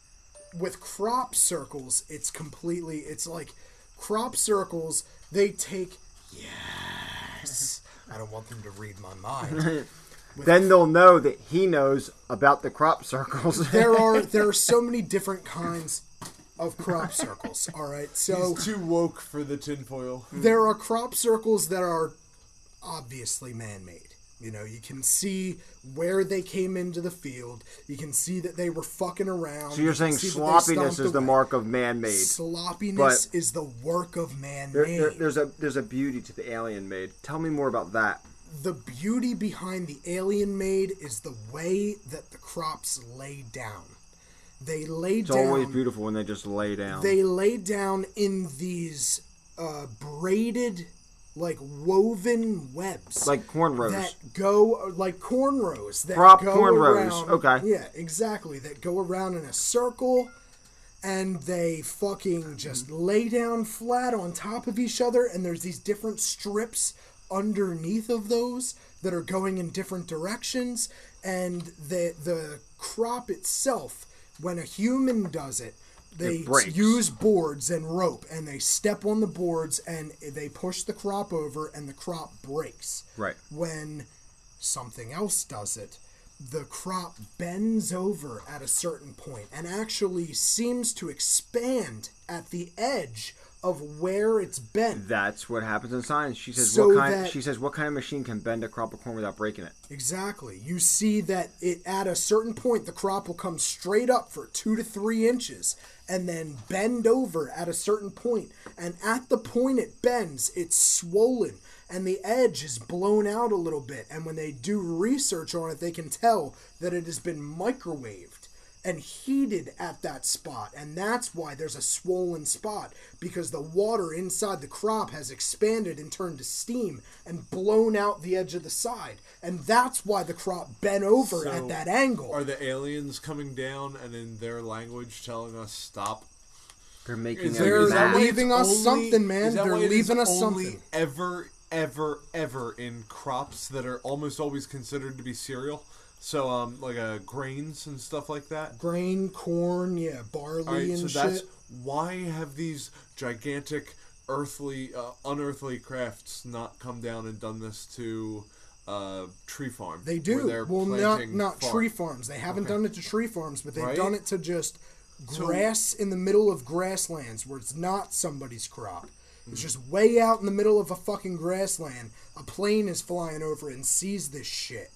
with crop circles, it's completely. It's like crop circles. They take yes. I don't want them to read my mind. Then they'll know that he knows about the crop circles. there are there are so many different kinds of crop circles. All right, so He's too woke for the tinfoil. there are crop circles that are obviously man-made. You know, you can see where they came into the field. You can see that they were fucking around. so you're saying see that they sloppiness stomped is the away. mark of man-made. Sloppiness But- is the work of man-made. There, there, there's a there's a beauty to the alien made. Tell me more about that. the beauty behind the alien made is the way that the crops lay down. They lay It's down. always beautiful when they just lay down. They lay down in these uh, braided, like woven webs, like cornrows. that go like cornrows that Crop go cornrows, around- okay. Yeah, exactly. That go around in a circle, and they fucking just lay down flat on top of each other. And there's these different strips underneath of those that are going in different directions. And the the crop itself, when a human does it. They It use boards and rope and they step on the boards and they push the crop over and the crop breaks right. when something else does it, the crop bends over at a certain point and actually seems to expand at the edge of where it's bent. That's what happens in science. She says So what kind that- she says what kind of machine can bend a crop of corn without breaking it? Exactly. You see that it at a certain point the crop will come straight up for two to three inches and then bend over at a certain point. And at the point it bends, it's swollen and the edge is blown out a little bit. And when they do research on it, they can tell that it has been microwaved and heated at that spot. And that's why there's a swollen spot because the water inside the crop has expanded and turned to steam and blown out the edge of the side. And that's why the crop bent over So, at that angle. Are the aliens coming down and in their language telling us stop? They're making They're is that map. why leaving it's us something, man. They're why it is leaving us only something. Ever, ever, ever in crops that are almost always considered to be cereal. So, um, like uh, grains and stuff like that. Grain, corn, yeah, barley right, and so shit. that's why have these gigantic, earthly, uh, unearthly crafts not come down and done this to uh, tree farm? They do. Well, not not farm? tree farms. They haven't Okay. done it to tree farms, but they've Right? done it to just So- grass in the middle of grasslands where it's not somebody's crop. It's just way out in the middle of a fucking grassland. A plane is flying over and sees this shit.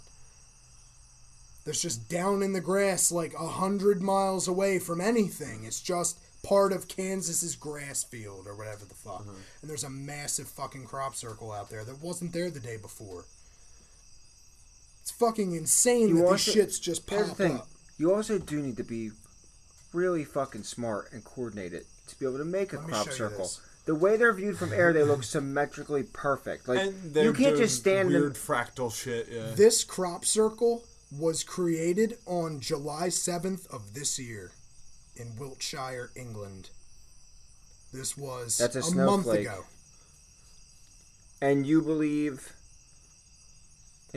That's just down in the grass, like a hundred miles away from anything. It's just part of Kansas's grass field or whatever the fuck. Mm-hmm. And there's a massive fucking crop circle out there that wasn't there the day before. It's fucking insane You that also- these shits just pop thing. up. You also do need to be really fucking smart and coordinated to be able to make a Let crop circle. this. The way they're viewed from air, they look symmetrically perfect. Like And you can't just stand weird in. fractal shit. Yeah. This crop circle was created on July 7th of this year in Wiltshire, England. This was That's a month ago. and you believe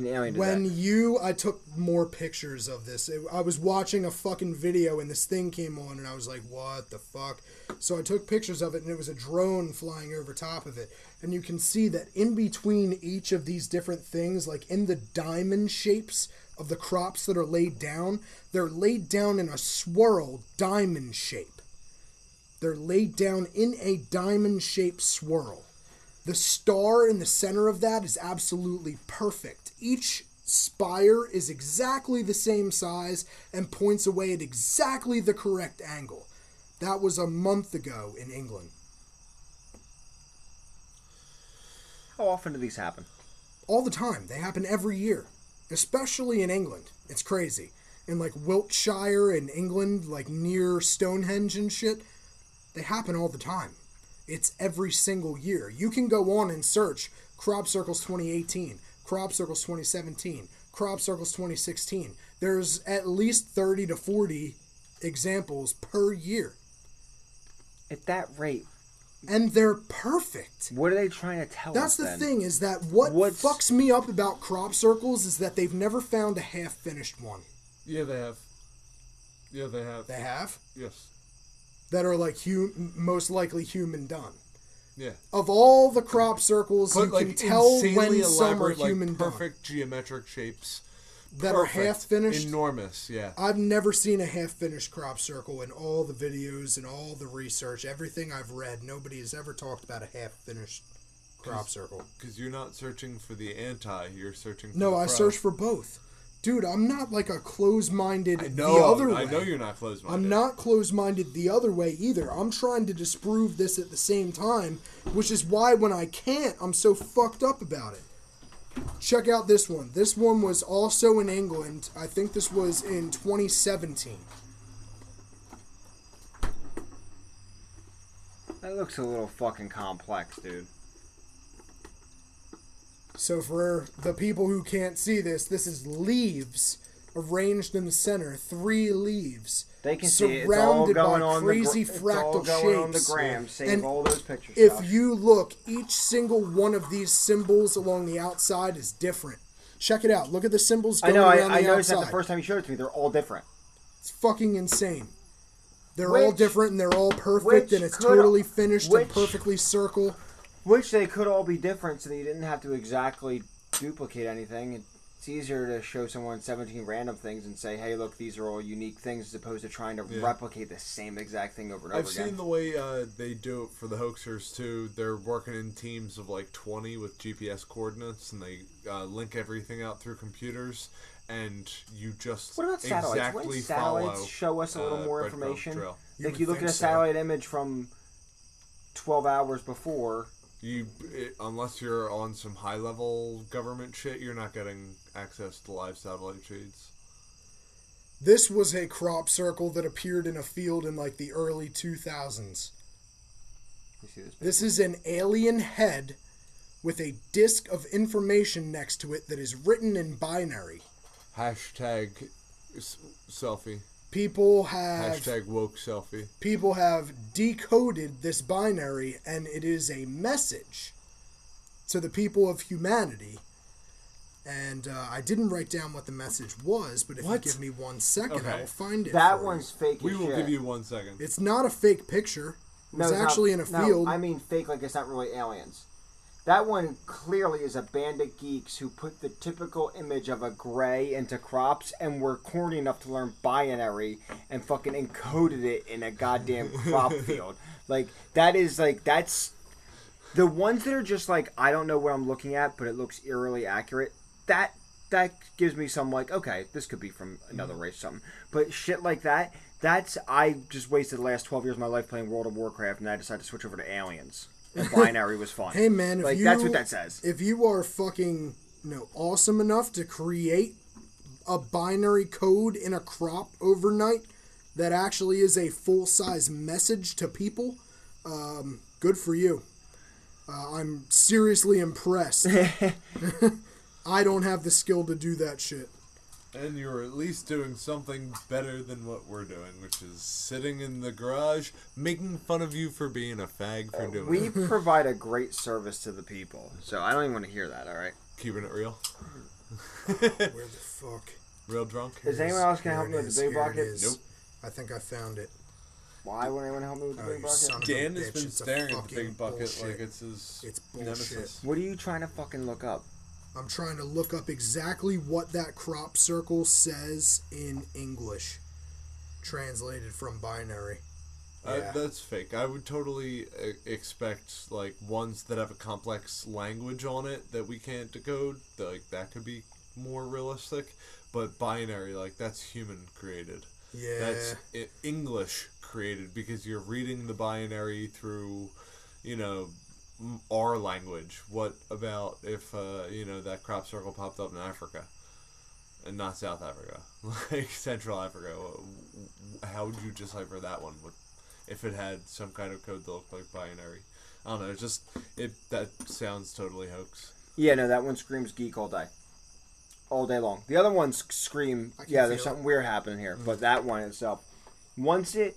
an alien When that. you, I took more pictures of this. It- I was watching a fucking video and this thing came on and I was like, what the fuck? So I took pictures of it and it was a drone flying over top of it. And you can see that in between each of these different things, like in the diamond shapes of the crops that are laid down, they're laid down in a swirl diamond shape. They're laid down in a diamond shaped swirl. The star in the center of that is absolutely perfect. Each spire is exactly the same size and points away at exactly the correct angle. That was a month ago in England. How often do these happen? All the time. They happen every year, especially in England. It's crazy. In like Wiltshire in England, like near Stonehenge and shit, they happen all the time. It's every single year. You can go on and search Crop Circles 2018, Crop Circles 2017, Crop Circles 2016. There's at least 30 to 40 examples per year, At that rate, and they're perfect. what are they trying to tell That's us? That's the then? thing is that what What's- fucks me up about crop circles is that they've never found a half finished one. Yeah, they have. Yeah, they have. They have Yes. That are like hum- most likely human done. Yeah. Of all the crop circles, you like can tell when some are elaborate, like human done perfect geometric shapes. that are half finished. Enormous. Yeah. I've never seen a half finished crop circle in all the videos and all the research, everything I've read. Nobody has ever talked about a half finished crop circle. Because you're not searching for the anti. You're searching. For No, I pro. search for both. Dude, I'm not like a closed minded I the know. other way. I know you're not closed minded. I'm not closed minded the other way either. I'm trying to disprove this at the same time, which is why when I can't, I'm so fucked up about it. Check out this one. This one was also in England. I think this was in 2017. That looks a little fucking complex, dude. So for the people who can't see this, this is leaves arranged in the center, three leaves. They can see it. All surrounded going by on crazy the, gr- fractal it's all going on the shapes. gram. Save And all those pictures. If stuff. you look, each single one of these symbols along the outside is different. Check it out. Look at the symbols I know. I, around I the noticed outside. that the first time you showed it to me. They're all different. It's fucking insane. They're all different and they're all perfect and it's totally finished which- and perfectly circle. Which they could all be different, so you didn't have to exactly duplicate anything. It's easier to show someone 17 random things and say, "Hey, look, these are all unique things," as opposed to trying to Yeah. replicate the same exact thing over and I've over again. seen the way uh, they do it for the hoaxers too. They're working in teams of like 20 with GPS coordinates, and they uh, link everything out through computers. And you just What about satellites? exactly Wouldn't satellites show us a little uh, more information? trail. You like you look at a so. satellite image from 12 hours before. You, it, unless you're on some high level government shit, you're not getting access to live satellite feeds. This was a crop circle that appeared in a field in like the early 2000s. You see this? This is an alien head with a disk of information next to it that is written in binary. Hashtag selfie. People have Hashtag woke selfie. people have decoded this binary and it is a message to the people of humanity. And uh, I didn't write down what the message was, but if What? you give me one second, I will find it. That for you. one's fake. We as will shit. give you one second. It's not a fake picture. It was it's not- actually in a no, field. I mean fake, like it's not really aliens. That one clearly is a band of geeks who put the typical image of a gray into crops and were corny enough to learn binary and fucking encoded it in a goddamn crop field. Like that is like that's the ones that are just like I don't know what I'm looking at, but it looks eerily accurate. That that gives me some like okay, this could be from another mm-hmm. race, something. But shit like that, that's I just wasted the last 12 years of my life playing World of Warcraft, and I decided to switch over to aliens. And binary was fun. Hey man, if like you that's what that says. If you are fucking you know awesome enough to create a binary code in a crop overnight that actually is a full size message to people, um, good for you. Uh, I'm seriously impressed. I don't have the skill to do that shit. And you're at least doing something better than what we're doing, which is sitting in the garage making fun of you for being a fag for uh, doing We it. provide a great service to the people, so I don't even want to hear that. All right. Keeping it real. Where the fuck? Real drunk. Is anyone else gonna help me Here with the big bucket? Nope. I think I found it. Why would anyone help me with the Oh, big bucket? son of a Dan has bitch, been staring at the big bucket bullshit. like it's his It's bullshit. nemesis. What are you trying to fucking look up? I'm trying to look up exactly what that crop circle says in English, translated from binary. Uh, that's fake. I would totally uh, expect like ones that have a complex language on it that we can't decode. Like that could be more realistic. But binary, like that's human created. Yeah. That's English created because you're reading the binary through, you know, our language. What about if uh, you know that crop circle popped up in Africa, and not South Africa, like Central Africa? How would you decipher that one with, if it had some kind of code that looked like binary? I don't know. It's just it that sounds totally hoax. Yeah, no, that one screams geek all day. All day long. The other ones scream, yeah, there's feel something weird happening here. But that one itself, once it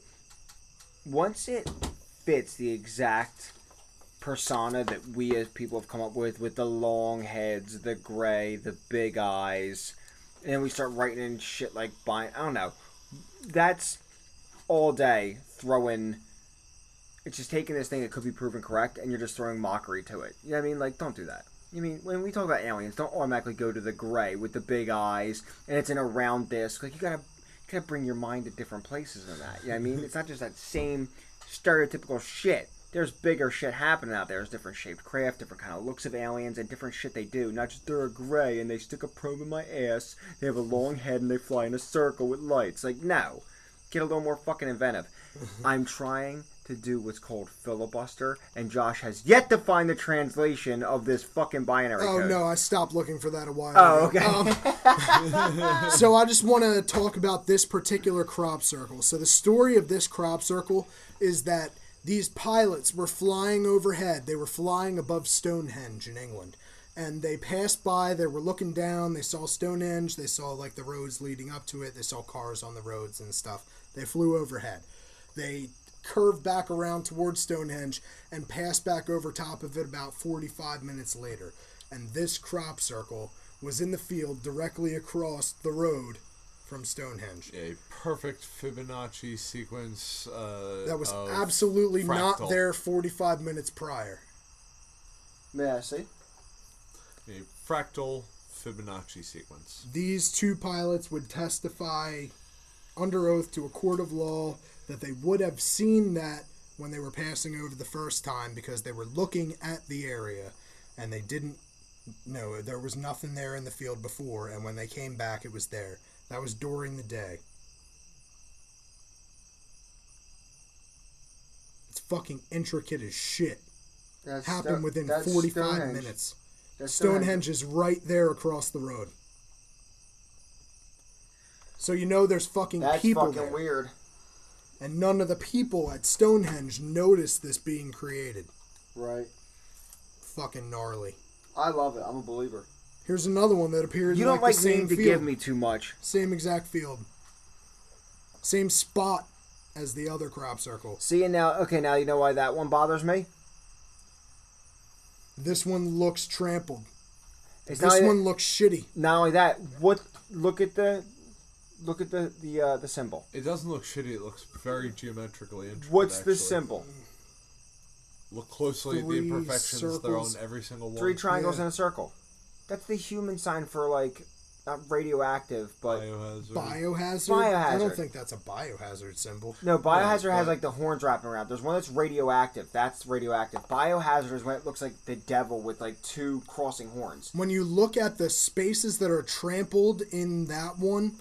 once it fits the exact persona that we as people have come up with with the long heads, the gray, the big eyes, and then we start writing in shit like bi I don't know. That's all day throwing it's just taking this thing that could be proven correct and you're just throwing mockery to it. You know what I mean? Like don't do that. You mean when we talk about aliens, don't automatically go to the gray with the big eyes and it's in a round disc. Like you gotta you gotta bring your mind to different places than that. You know what I mean? It's not just that same stereotypical shit. There's bigger shit happening out there. There's different shaped craft, different kind of looks of aliens, and different shit they do. Not just they're a gray and they stick a probe in my ass. They have a long head and they fly in a circle with lights. Like no, get a little more fucking inventive. I'm trying to do what's called filibuster, and Josh has yet to find the translation of this fucking binary Oh code. no, I stopped looking for that a while Oh, ago. okay. Um, so I just want to talk about this particular crop circle. So the story of this crop circle is that these pilots were flying overhead. They were flying above Stonehenge in England. And they passed by, they were looking down, they saw Stonehenge, they saw like the roads leading up to it, they saw cars on the roads and stuff. They flew overhead. They curved back around towards Stonehenge and passed back over top of it about 45 minutes later. And this crop circle was in the field directly across the road from Stonehenge. A perfect Fibonacci sequence. Uh, That was of absolutely not there 45 minutes prior. May I see? A fractal Fibonacci sequence. These two pilots would testify under oath to a court of law that they would have seen that when they were passing over the first time because they were looking at the area and they didn't know there was nothing there in the field before and when they came back it was there. That was during the day. It's fucking intricate as shit. That's Happened Sto- within that's 45 Stonehenge. minutes. That's Stonehenge is right there across the road. So you know there's fucking That's people fucking there. weird. And none of the people at Stonehenge noticed this being created. Right. Fucking gnarly. I love it. I'm a believer. Here's another one that appears You in don't like, like the same me to field. give me too much. Same exact field. Same spot as the other crop circle. See, and now, okay, now you know why that one bothers me. This one looks trampled. It's This not, one looks shitty. not only that. What? Look at the, look at the the uh, the symbol. It doesn't look shitty. It looks very geometrically intricate. What's the symbol? Look closely at the Three imperfections. They're on every single one. Three triangles Yeah. in a circle. That's the human sign for like, not radioactive, but Biohazard. Biohazard? I don't think that's a biohazard symbol. no. Biohazard Yeah, has but- like the horns wrapping around. There's one that's radioactive. That's radioactive. Biohazard is when it looks like the devil with like two crossing horns. When you look at the spaces that are trampled in that one,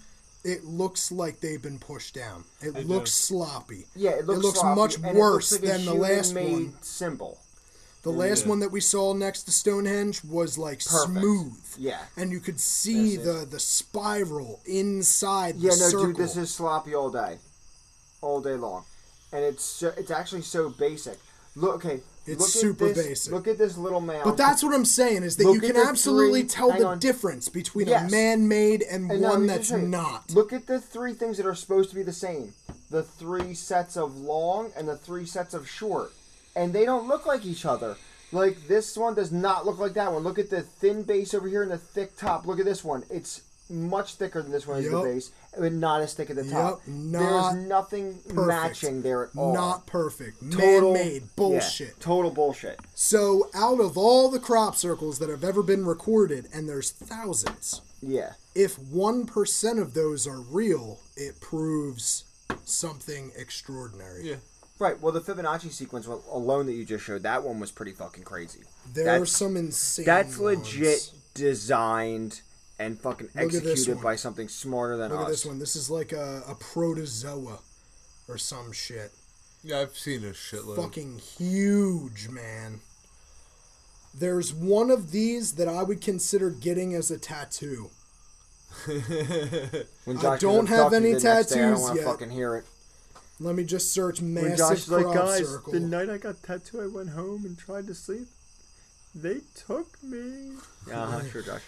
it looks like they've been pushed down. It I looks do. sloppy. Yeah, it looks, sloppy, much it worse looks like a than the last human-made one. symbol. The last one that we saw next to Stonehenge was like Perfect. smooth. Yeah. And you could see the, the spiral inside the Yeah, no, circle. dude, this is sloppy all day, all day long, and it's so, it's actually so basic. Look, okay, It's look super this, basic. Look at this little mound. But that's what I'm saying is that Look you can absolutely three- tell the on. difference between a man-made and, And one me that's not. Look at the three things that are supposed to be the same: the three sets of long and the three sets of short, and they don't look like each other. Like this one does not look like that one. Look at the thin base over here and the thick top. Look at this one. It's much thicker than this one is the base, but not as thick at the top. Yup, not There's nothing perfect. matching there at all. Not perfect. Total- Man-made bullshit. Yeah, total bullshit. So, out of all the crop circles that have ever been recorded, and there's thousands, Yeah. if 1% of those are real, it proves something extraordinary. Yeah. Right. Well, the Fibonacci sequence alone that you just showed, that one was pretty fucking crazy. There are That's- some insane That's ones. legit designed and fucking Look executed by something smarter than Look us. Look at this one. This is like a, a protozoa or some shit. Yeah, I've seen a shitload. Fucking huge, man. There's one of these that I would consider getting as a tattoo. When I don't have any tattoos next day, I don't wanna yet. fucking hear it. Let me just search When massive Josh's like, guys, circle. the night I got tattooed, I went home and tried to sleep. They took me. Yeah, uh-huh, sure, Josh.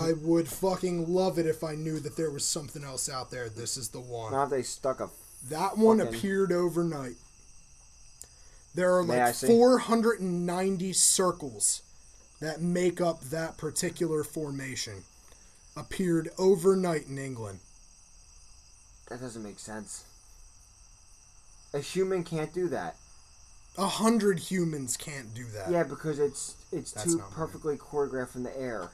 I would fucking love it if I knew that there was something else out there. This is the one. Not if they stuck a That one Fucking- appeared overnight. There are May like 490 circles that make up that particular formation. Appeared overnight in England. That doesn't make sense. A human can't do that. A hundred humans can't do that. Yeah, because it's it's That's too not right. perfectly choreographed in the air.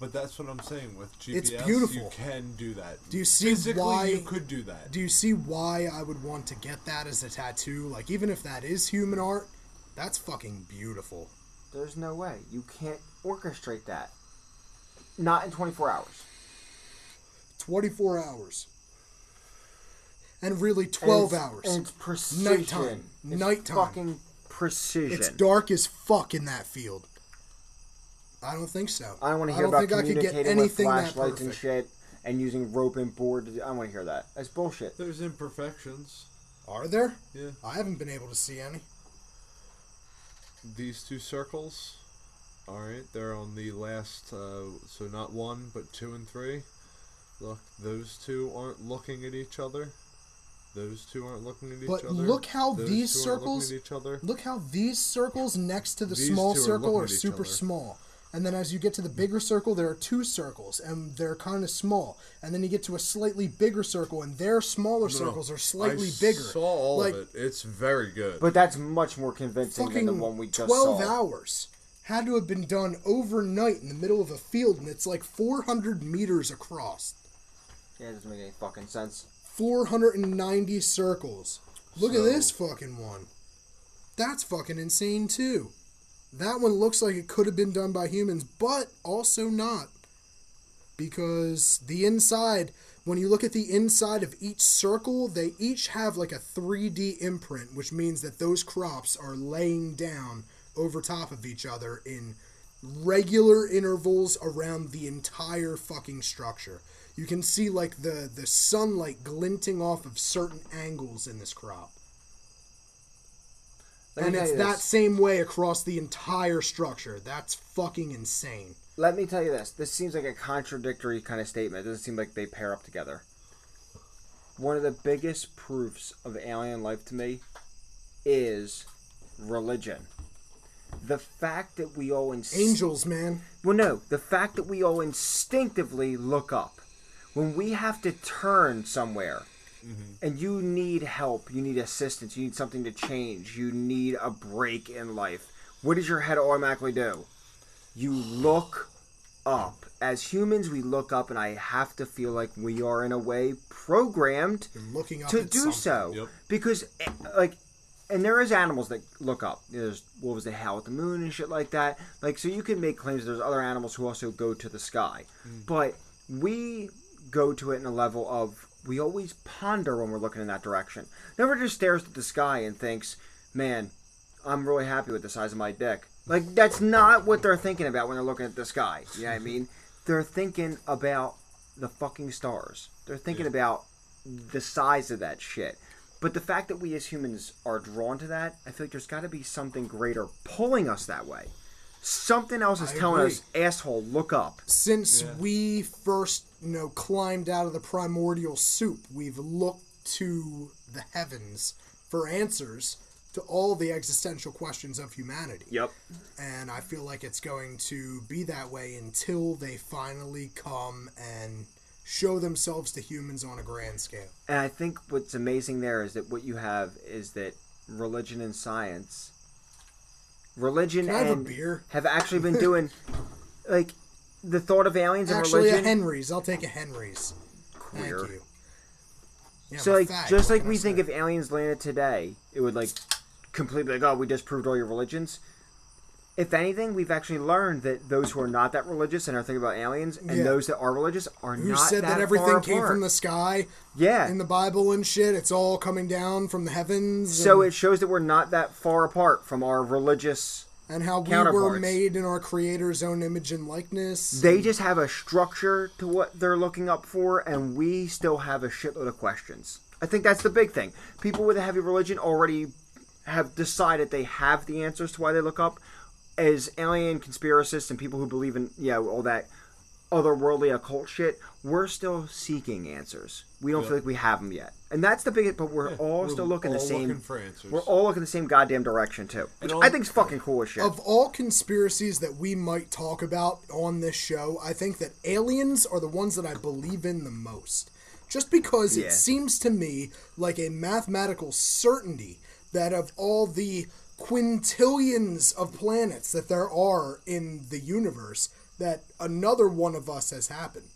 But that's what I'm saying. With GPS, It's beautiful. you can do that. Do you see Physically, why- you could do that? Do you see why I would want to get that as a tattoo? Like, even if that is human art, that's fucking beautiful. There's no way you can't orchestrate that. Not in 24 hours. 24 hours. And really 12 it's- hours. And it's precision. Nighttime. It's Nighttime. Fucking precision. It's dark as fuck in that field. I don't think so. I don't want to I hear don't about think I could get communicating with anything that flashlights and shit and using rope and board. Do, I don't want to hear that. That's bullshit. There's imperfections. Are there? Yeah. I haven't been able to see any. These two circles. All right, they're on the last. Uh, so not one, but two and three. Look, those two aren't looking at each other. Those two aren't looking at each But other. look how Those these two aren't looking circles- each other. Look how these circles next to the These small two are circle are super other. small. And then as you get to the bigger circle, there are two circles, and they're kind of small. And then you get to a slightly bigger circle, and their smaller No, circles are slightly I bigger. Saw all like of it. It's very good. But that's much more convincing than the one we just 12 saw. hours. Had to have been done overnight in the middle of a field, and it's like 400 meters across. Yeah, it doesn't make any fucking sense. 490 circles. Look at this fucking one. That's fucking insane too. That one looks like it could have been done by humans, but also not. Because the inside, when you look at the inside of each circle, they each have like a 3D imprint, which means that those crops are laying down over top of each other in regular intervals around the entire fucking structure. You can see like the the sunlight glinting off of certain angles in this crop. Let and it's that same way across the entire structure. That's fucking insane. Let me tell you this. This seems like a contradictory kind of statement. It doesn't seem like they pair up together. One of the biggest proofs of alien life to me is religion. The fact that we all inst- Angels, man. Well, no, the fact that we all instinctively look up when we have to turn somewhere and you need help, you need assistance, you need something to change, you need a break in life. What does your head automatically do? You look up. As humans, we look up, and I have to feel like we are, in a way, programmed to do something. so Yep. because eh, like and there is animals that look up there's what was the hell at the moon and shit like that like so you can make claims that there's other animals who also go to the sky but we go to it in a level of we always ponder when we're looking in that direction. Never just stares at the sky and thinks man i'm really happy with the size of my dick. Like that's not what they're thinking about when they're looking at the sky you know what i mean? They're thinking about the fucking stars. They're thinking about the size of that shit. But the fact that we as humans are drawn to that, I feel like there's got to be something greater pulling us that way. Something else is I telling agree. us, asshole, look up. Since Yeah. we first, you know, climbed out of the primordial soup, we've looked to the heavens for answers to all the existential questions of humanity. Yep. and I feel like it's going to be that way until they finally come and show themselves to humans on a grand scale. And I think what's amazing there is that what you have is that religion and science, religion Can I have a and beer? have actually been doing, like, the thought of aliens and Actually, religion. a Henry's. I'll take a Henry's. Queer. Thank you. Yeah, so I'm a like fag, just what like can we think say? if aliens landed today, it would like completely like oh we disproved all your religions. If anything, we've actually learned that those who are not that religious and are thinking about aliens, and Yeah. those that are religious are who not said that, that, everything came apart. from the sky yeah. in the Bible and shit. It's all coming down from the heavens. so it shows that we're not that far apart from our religious. and how we were made in our Creator's own image and likeness. They just have a structure to what they're looking up for, and we still have a shitload of questions. I think that's the big thing. People with a heavy religion already have decided they have the answers to why they look up. As alien conspiracists and people who believe in, yeah all that, otherworldly occult shit, we're still seeking answers. We don't Yeah. feel like we have them yet, and that's the biggest. But we're all We're still looking the same. looking for answers. We're all looking the same goddamn direction too, which all- I think's fucking cool as shit. Of all conspiracies that we might talk about on this show, I think that aliens are the ones that I believe in the most. Just because Yeah. it seems to me like a mathematical certainty that of all the quintillions of planets that there are in the universe, that another one of us has happened.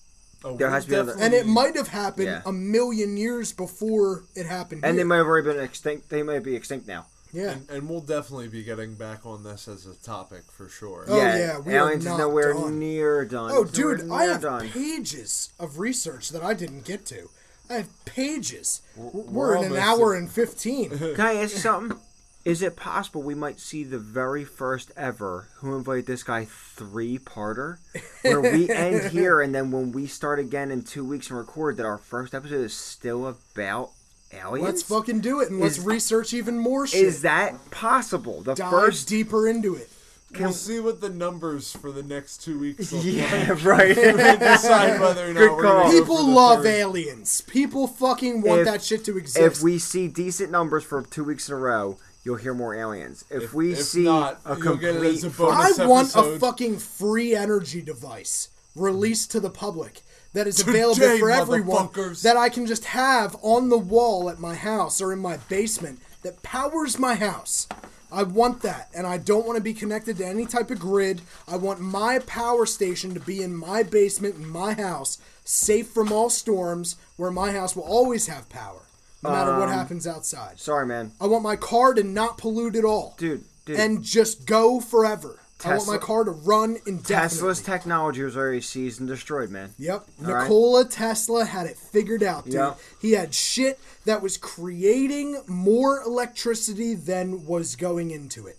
Oh, There has to be other- And it might have happened Yeah. a million years before it happened. and they here. might have already been extinct. They might be extinct now. yeah. And, and we'll definitely be getting back on this as a topic for sure. Oh, yeah, we are not is nowhere done. near done. Oh, dude, I have done. pages of research that I didn't get to. I have pages. We're, we're in an hour at- and 15. Can I ask you something? Is it possible we might see the very first ever Who Invited This Guy three parter? Where we end here and then when we start again in two weeks and record that our first episode is still about aliens? let's fucking do it and let's Is- research even more shit. Is that possible? The Dive first deeper into it. We'll see what the numbers for the next two weeks look Yeah, right. Decide whether or not Good we're call. go People love third. aliens. People fucking want If- that shit to exist. if we see decent numbers for two weeks in a row, you'll hear more aliens. If, If- we if see not, a you'll get it complete as a fuck- I bonus want a fucking free energy device released to the public that is available Today, for everyone that I can just have on the wall at my house or in my basement that powers my house. I want that, and I don't want to be connected to any type of grid. I want my power station to be in my basement in my house, safe from all storms, where my house will always have power, no matter Um, what happens outside. Sorry, man. I want my car to not pollute at all Dude, dude. and just go forever. I want my car to run indefinitely. Tesla's technology was already seized and destroyed, man. Yep. All right. Nikola Tesla had it figured out, dude. Yep. He had shit that was creating more electricity than was going into it.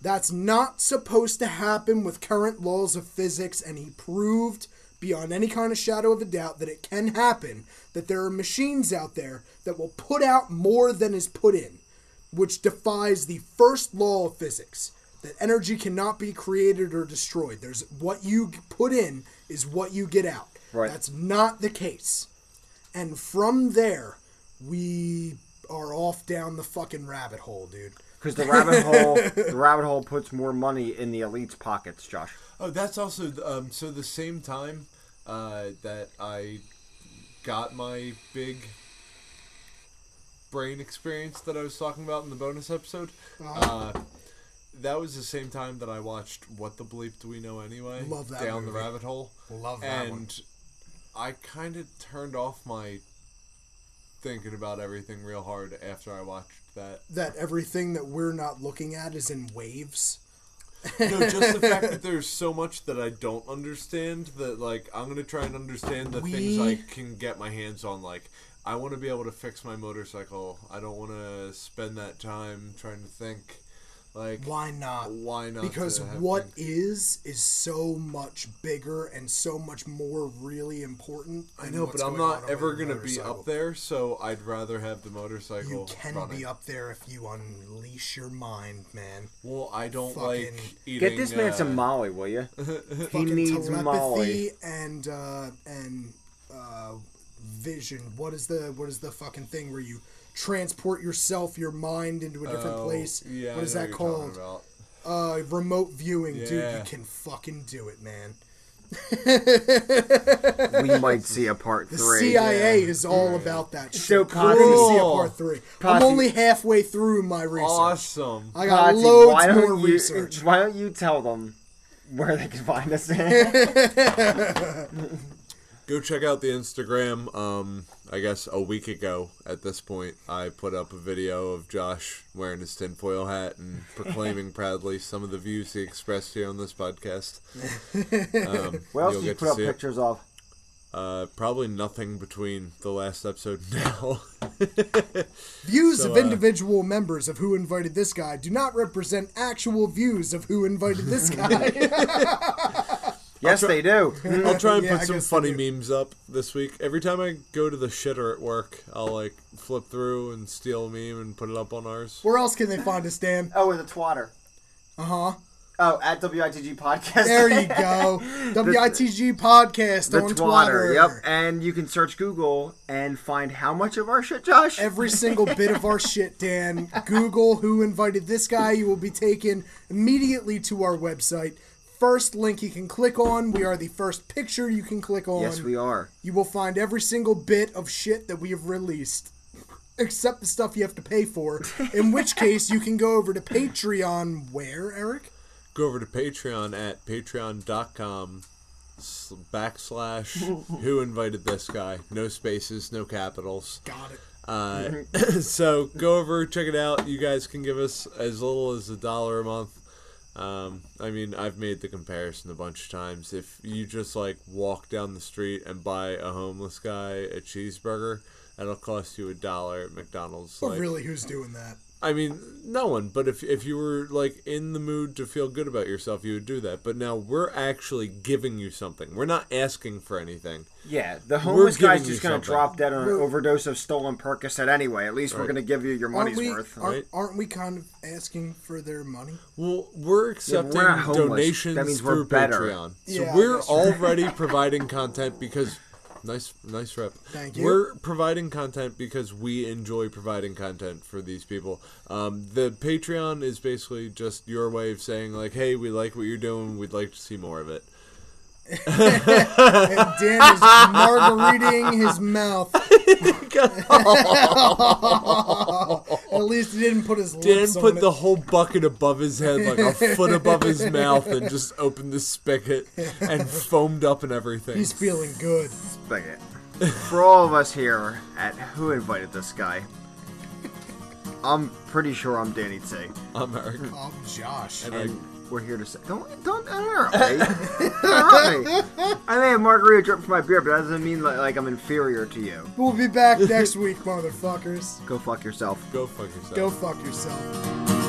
That's not supposed to happen with current laws of physics, and he proved beyond any kind of shadow of a doubt that it can happen, that there are machines out there that will put out more than is put in, which defies the first law of physics that energy cannot be created or destroyed. There's what you put in is what you get out. Right. That's not the case. And from there, we are off down the fucking rabbit hole, dude. Because the rabbit hole, the rabbit hole puts more money in the elite's pockets, Josh. Oh, that's also um, so. The same time uh, that I got my big brain experience that I was talking about in the bonus episode, uh, that was the same time that I watched "What the Bleep Do We Know Anyway?" Love that down movie. the rabbit hole. Love that and one. I kind of turned off my thinking about everything real hard after I watched that. That everything that we're not looking at is in waves. No, just the fact that there's so much that I don't understand that like I'm gonna try and understand the things I can get my hands on. Like I want to be able to fix my motorcycle. I don't want to spend that time trying to think. Like Why not? Why not? Because to have what things- is is so much bigger and so much more really important. I know, what's but I'm not on on ever gonna be up there, so I'd rather have the motorcycle. You can running. be up there if you unleash your mind, man. Well, I don't Fucking- like eating. Get this man uh, some Molly, will you? he needs Molly. and uh, and uh, vision. What is the what is the fucking thing where you transport yourself, your mind into a different oh, place? Yeah, what is I know that what called? about. Uh, remote viewing, dude. You can fucking do it, man. we might see a part three. The three. CIA is all about that shit. So We're gonna see a part three. I'm only halfway through my research. Awesome. I got Potsy, loads more you, research. Why don't you tell them where they can find us? Go check out the Instagram. Um, I guess a week ago at this point, I put up a video of Josh wearing his tinfoil hat and proclaiming proudly some of the views he expressed here on this podcast. Um, what else you'll did you put up see it. pictures of? Uh, probably nothing between the last episode and now. Views So, of uh, individual members of Who Invited This Guy do not represent actual views of Who Invited This Guy. Yes, they do. I'll try and Yeah, I put some funny memes up this week. Every time I go to the shitter at work, I'll like flip through and steal a meme and put it up on ours. Where else can they find us, Dan? Oh, with a twatter. Uh huh. Oh, at WITG Podcast. There you go. WITG podcast The on twatter. Twitter. Yep. And you can search Google and find how much of our shit, Josh? Every single bit of our shit, Dan. Google who invited this guy. You will be taken immediately to our website. First link you can click on. We are the first picture you can click on. yes, we are. You will find every single bit of shit that we have released, except the stuff you have to pay for. In which case, you can go over to Patreon. Where, Eric? Go over to Patreon at patreon.com backslash who invited this guy. No spaces, no capitals. Got it. Uh, so go over, check it out. You guys can give us as little as a dollar a month. Um, I mean, I've made the comparison a bunch of times. If you just like walk down the street and buy a homeless guy a cheeseburger, that'll cost you a dollar at McDonald's. But Like, really, who's doing that? I mean, no one. But if if you were like in the mood to feel good about yourself, you would do that. But now we're actually giving you something. We're not asking for anything. Yeah, the homeless giving guy's just going to something. drop dead on an overdose of stolen Percocet anyway. At least we're going to give you your money's Aren't we, worth. aren't, right? aren't we kind of asking for their money? Well, we're accepting but we're donations That means through we're better. Patreon. So Yeah, I we're already providing content because nice nice rep. Thank you. We're providing content because we enjoy providing content for these people. Um, the Patreon is basically just your way of saying like, "Hey, we like what you're doing. We'd like to see more of it." And Dan is margaritaing his mouth. At least he didn't put his Dan lips on put it. the whole bucket above his head, like a foot above his mouth, and just opened the spigot and foamed up and everything. He's feeling good. Spigot. For all of us here at Who Invited This Guy, I'm pretty sure I'm Danny T. I'm Eric. Oh, Josh. And And we're here to say, don't, don't, don't interrupt me. Don't interrupt. I may have margarita drip for my beer, but that doesn't mean like, like I'm inferior to you. We'll be back next week, motherfuckers. Go fuck yourself. Go fuck yourself. Go fuck yourself.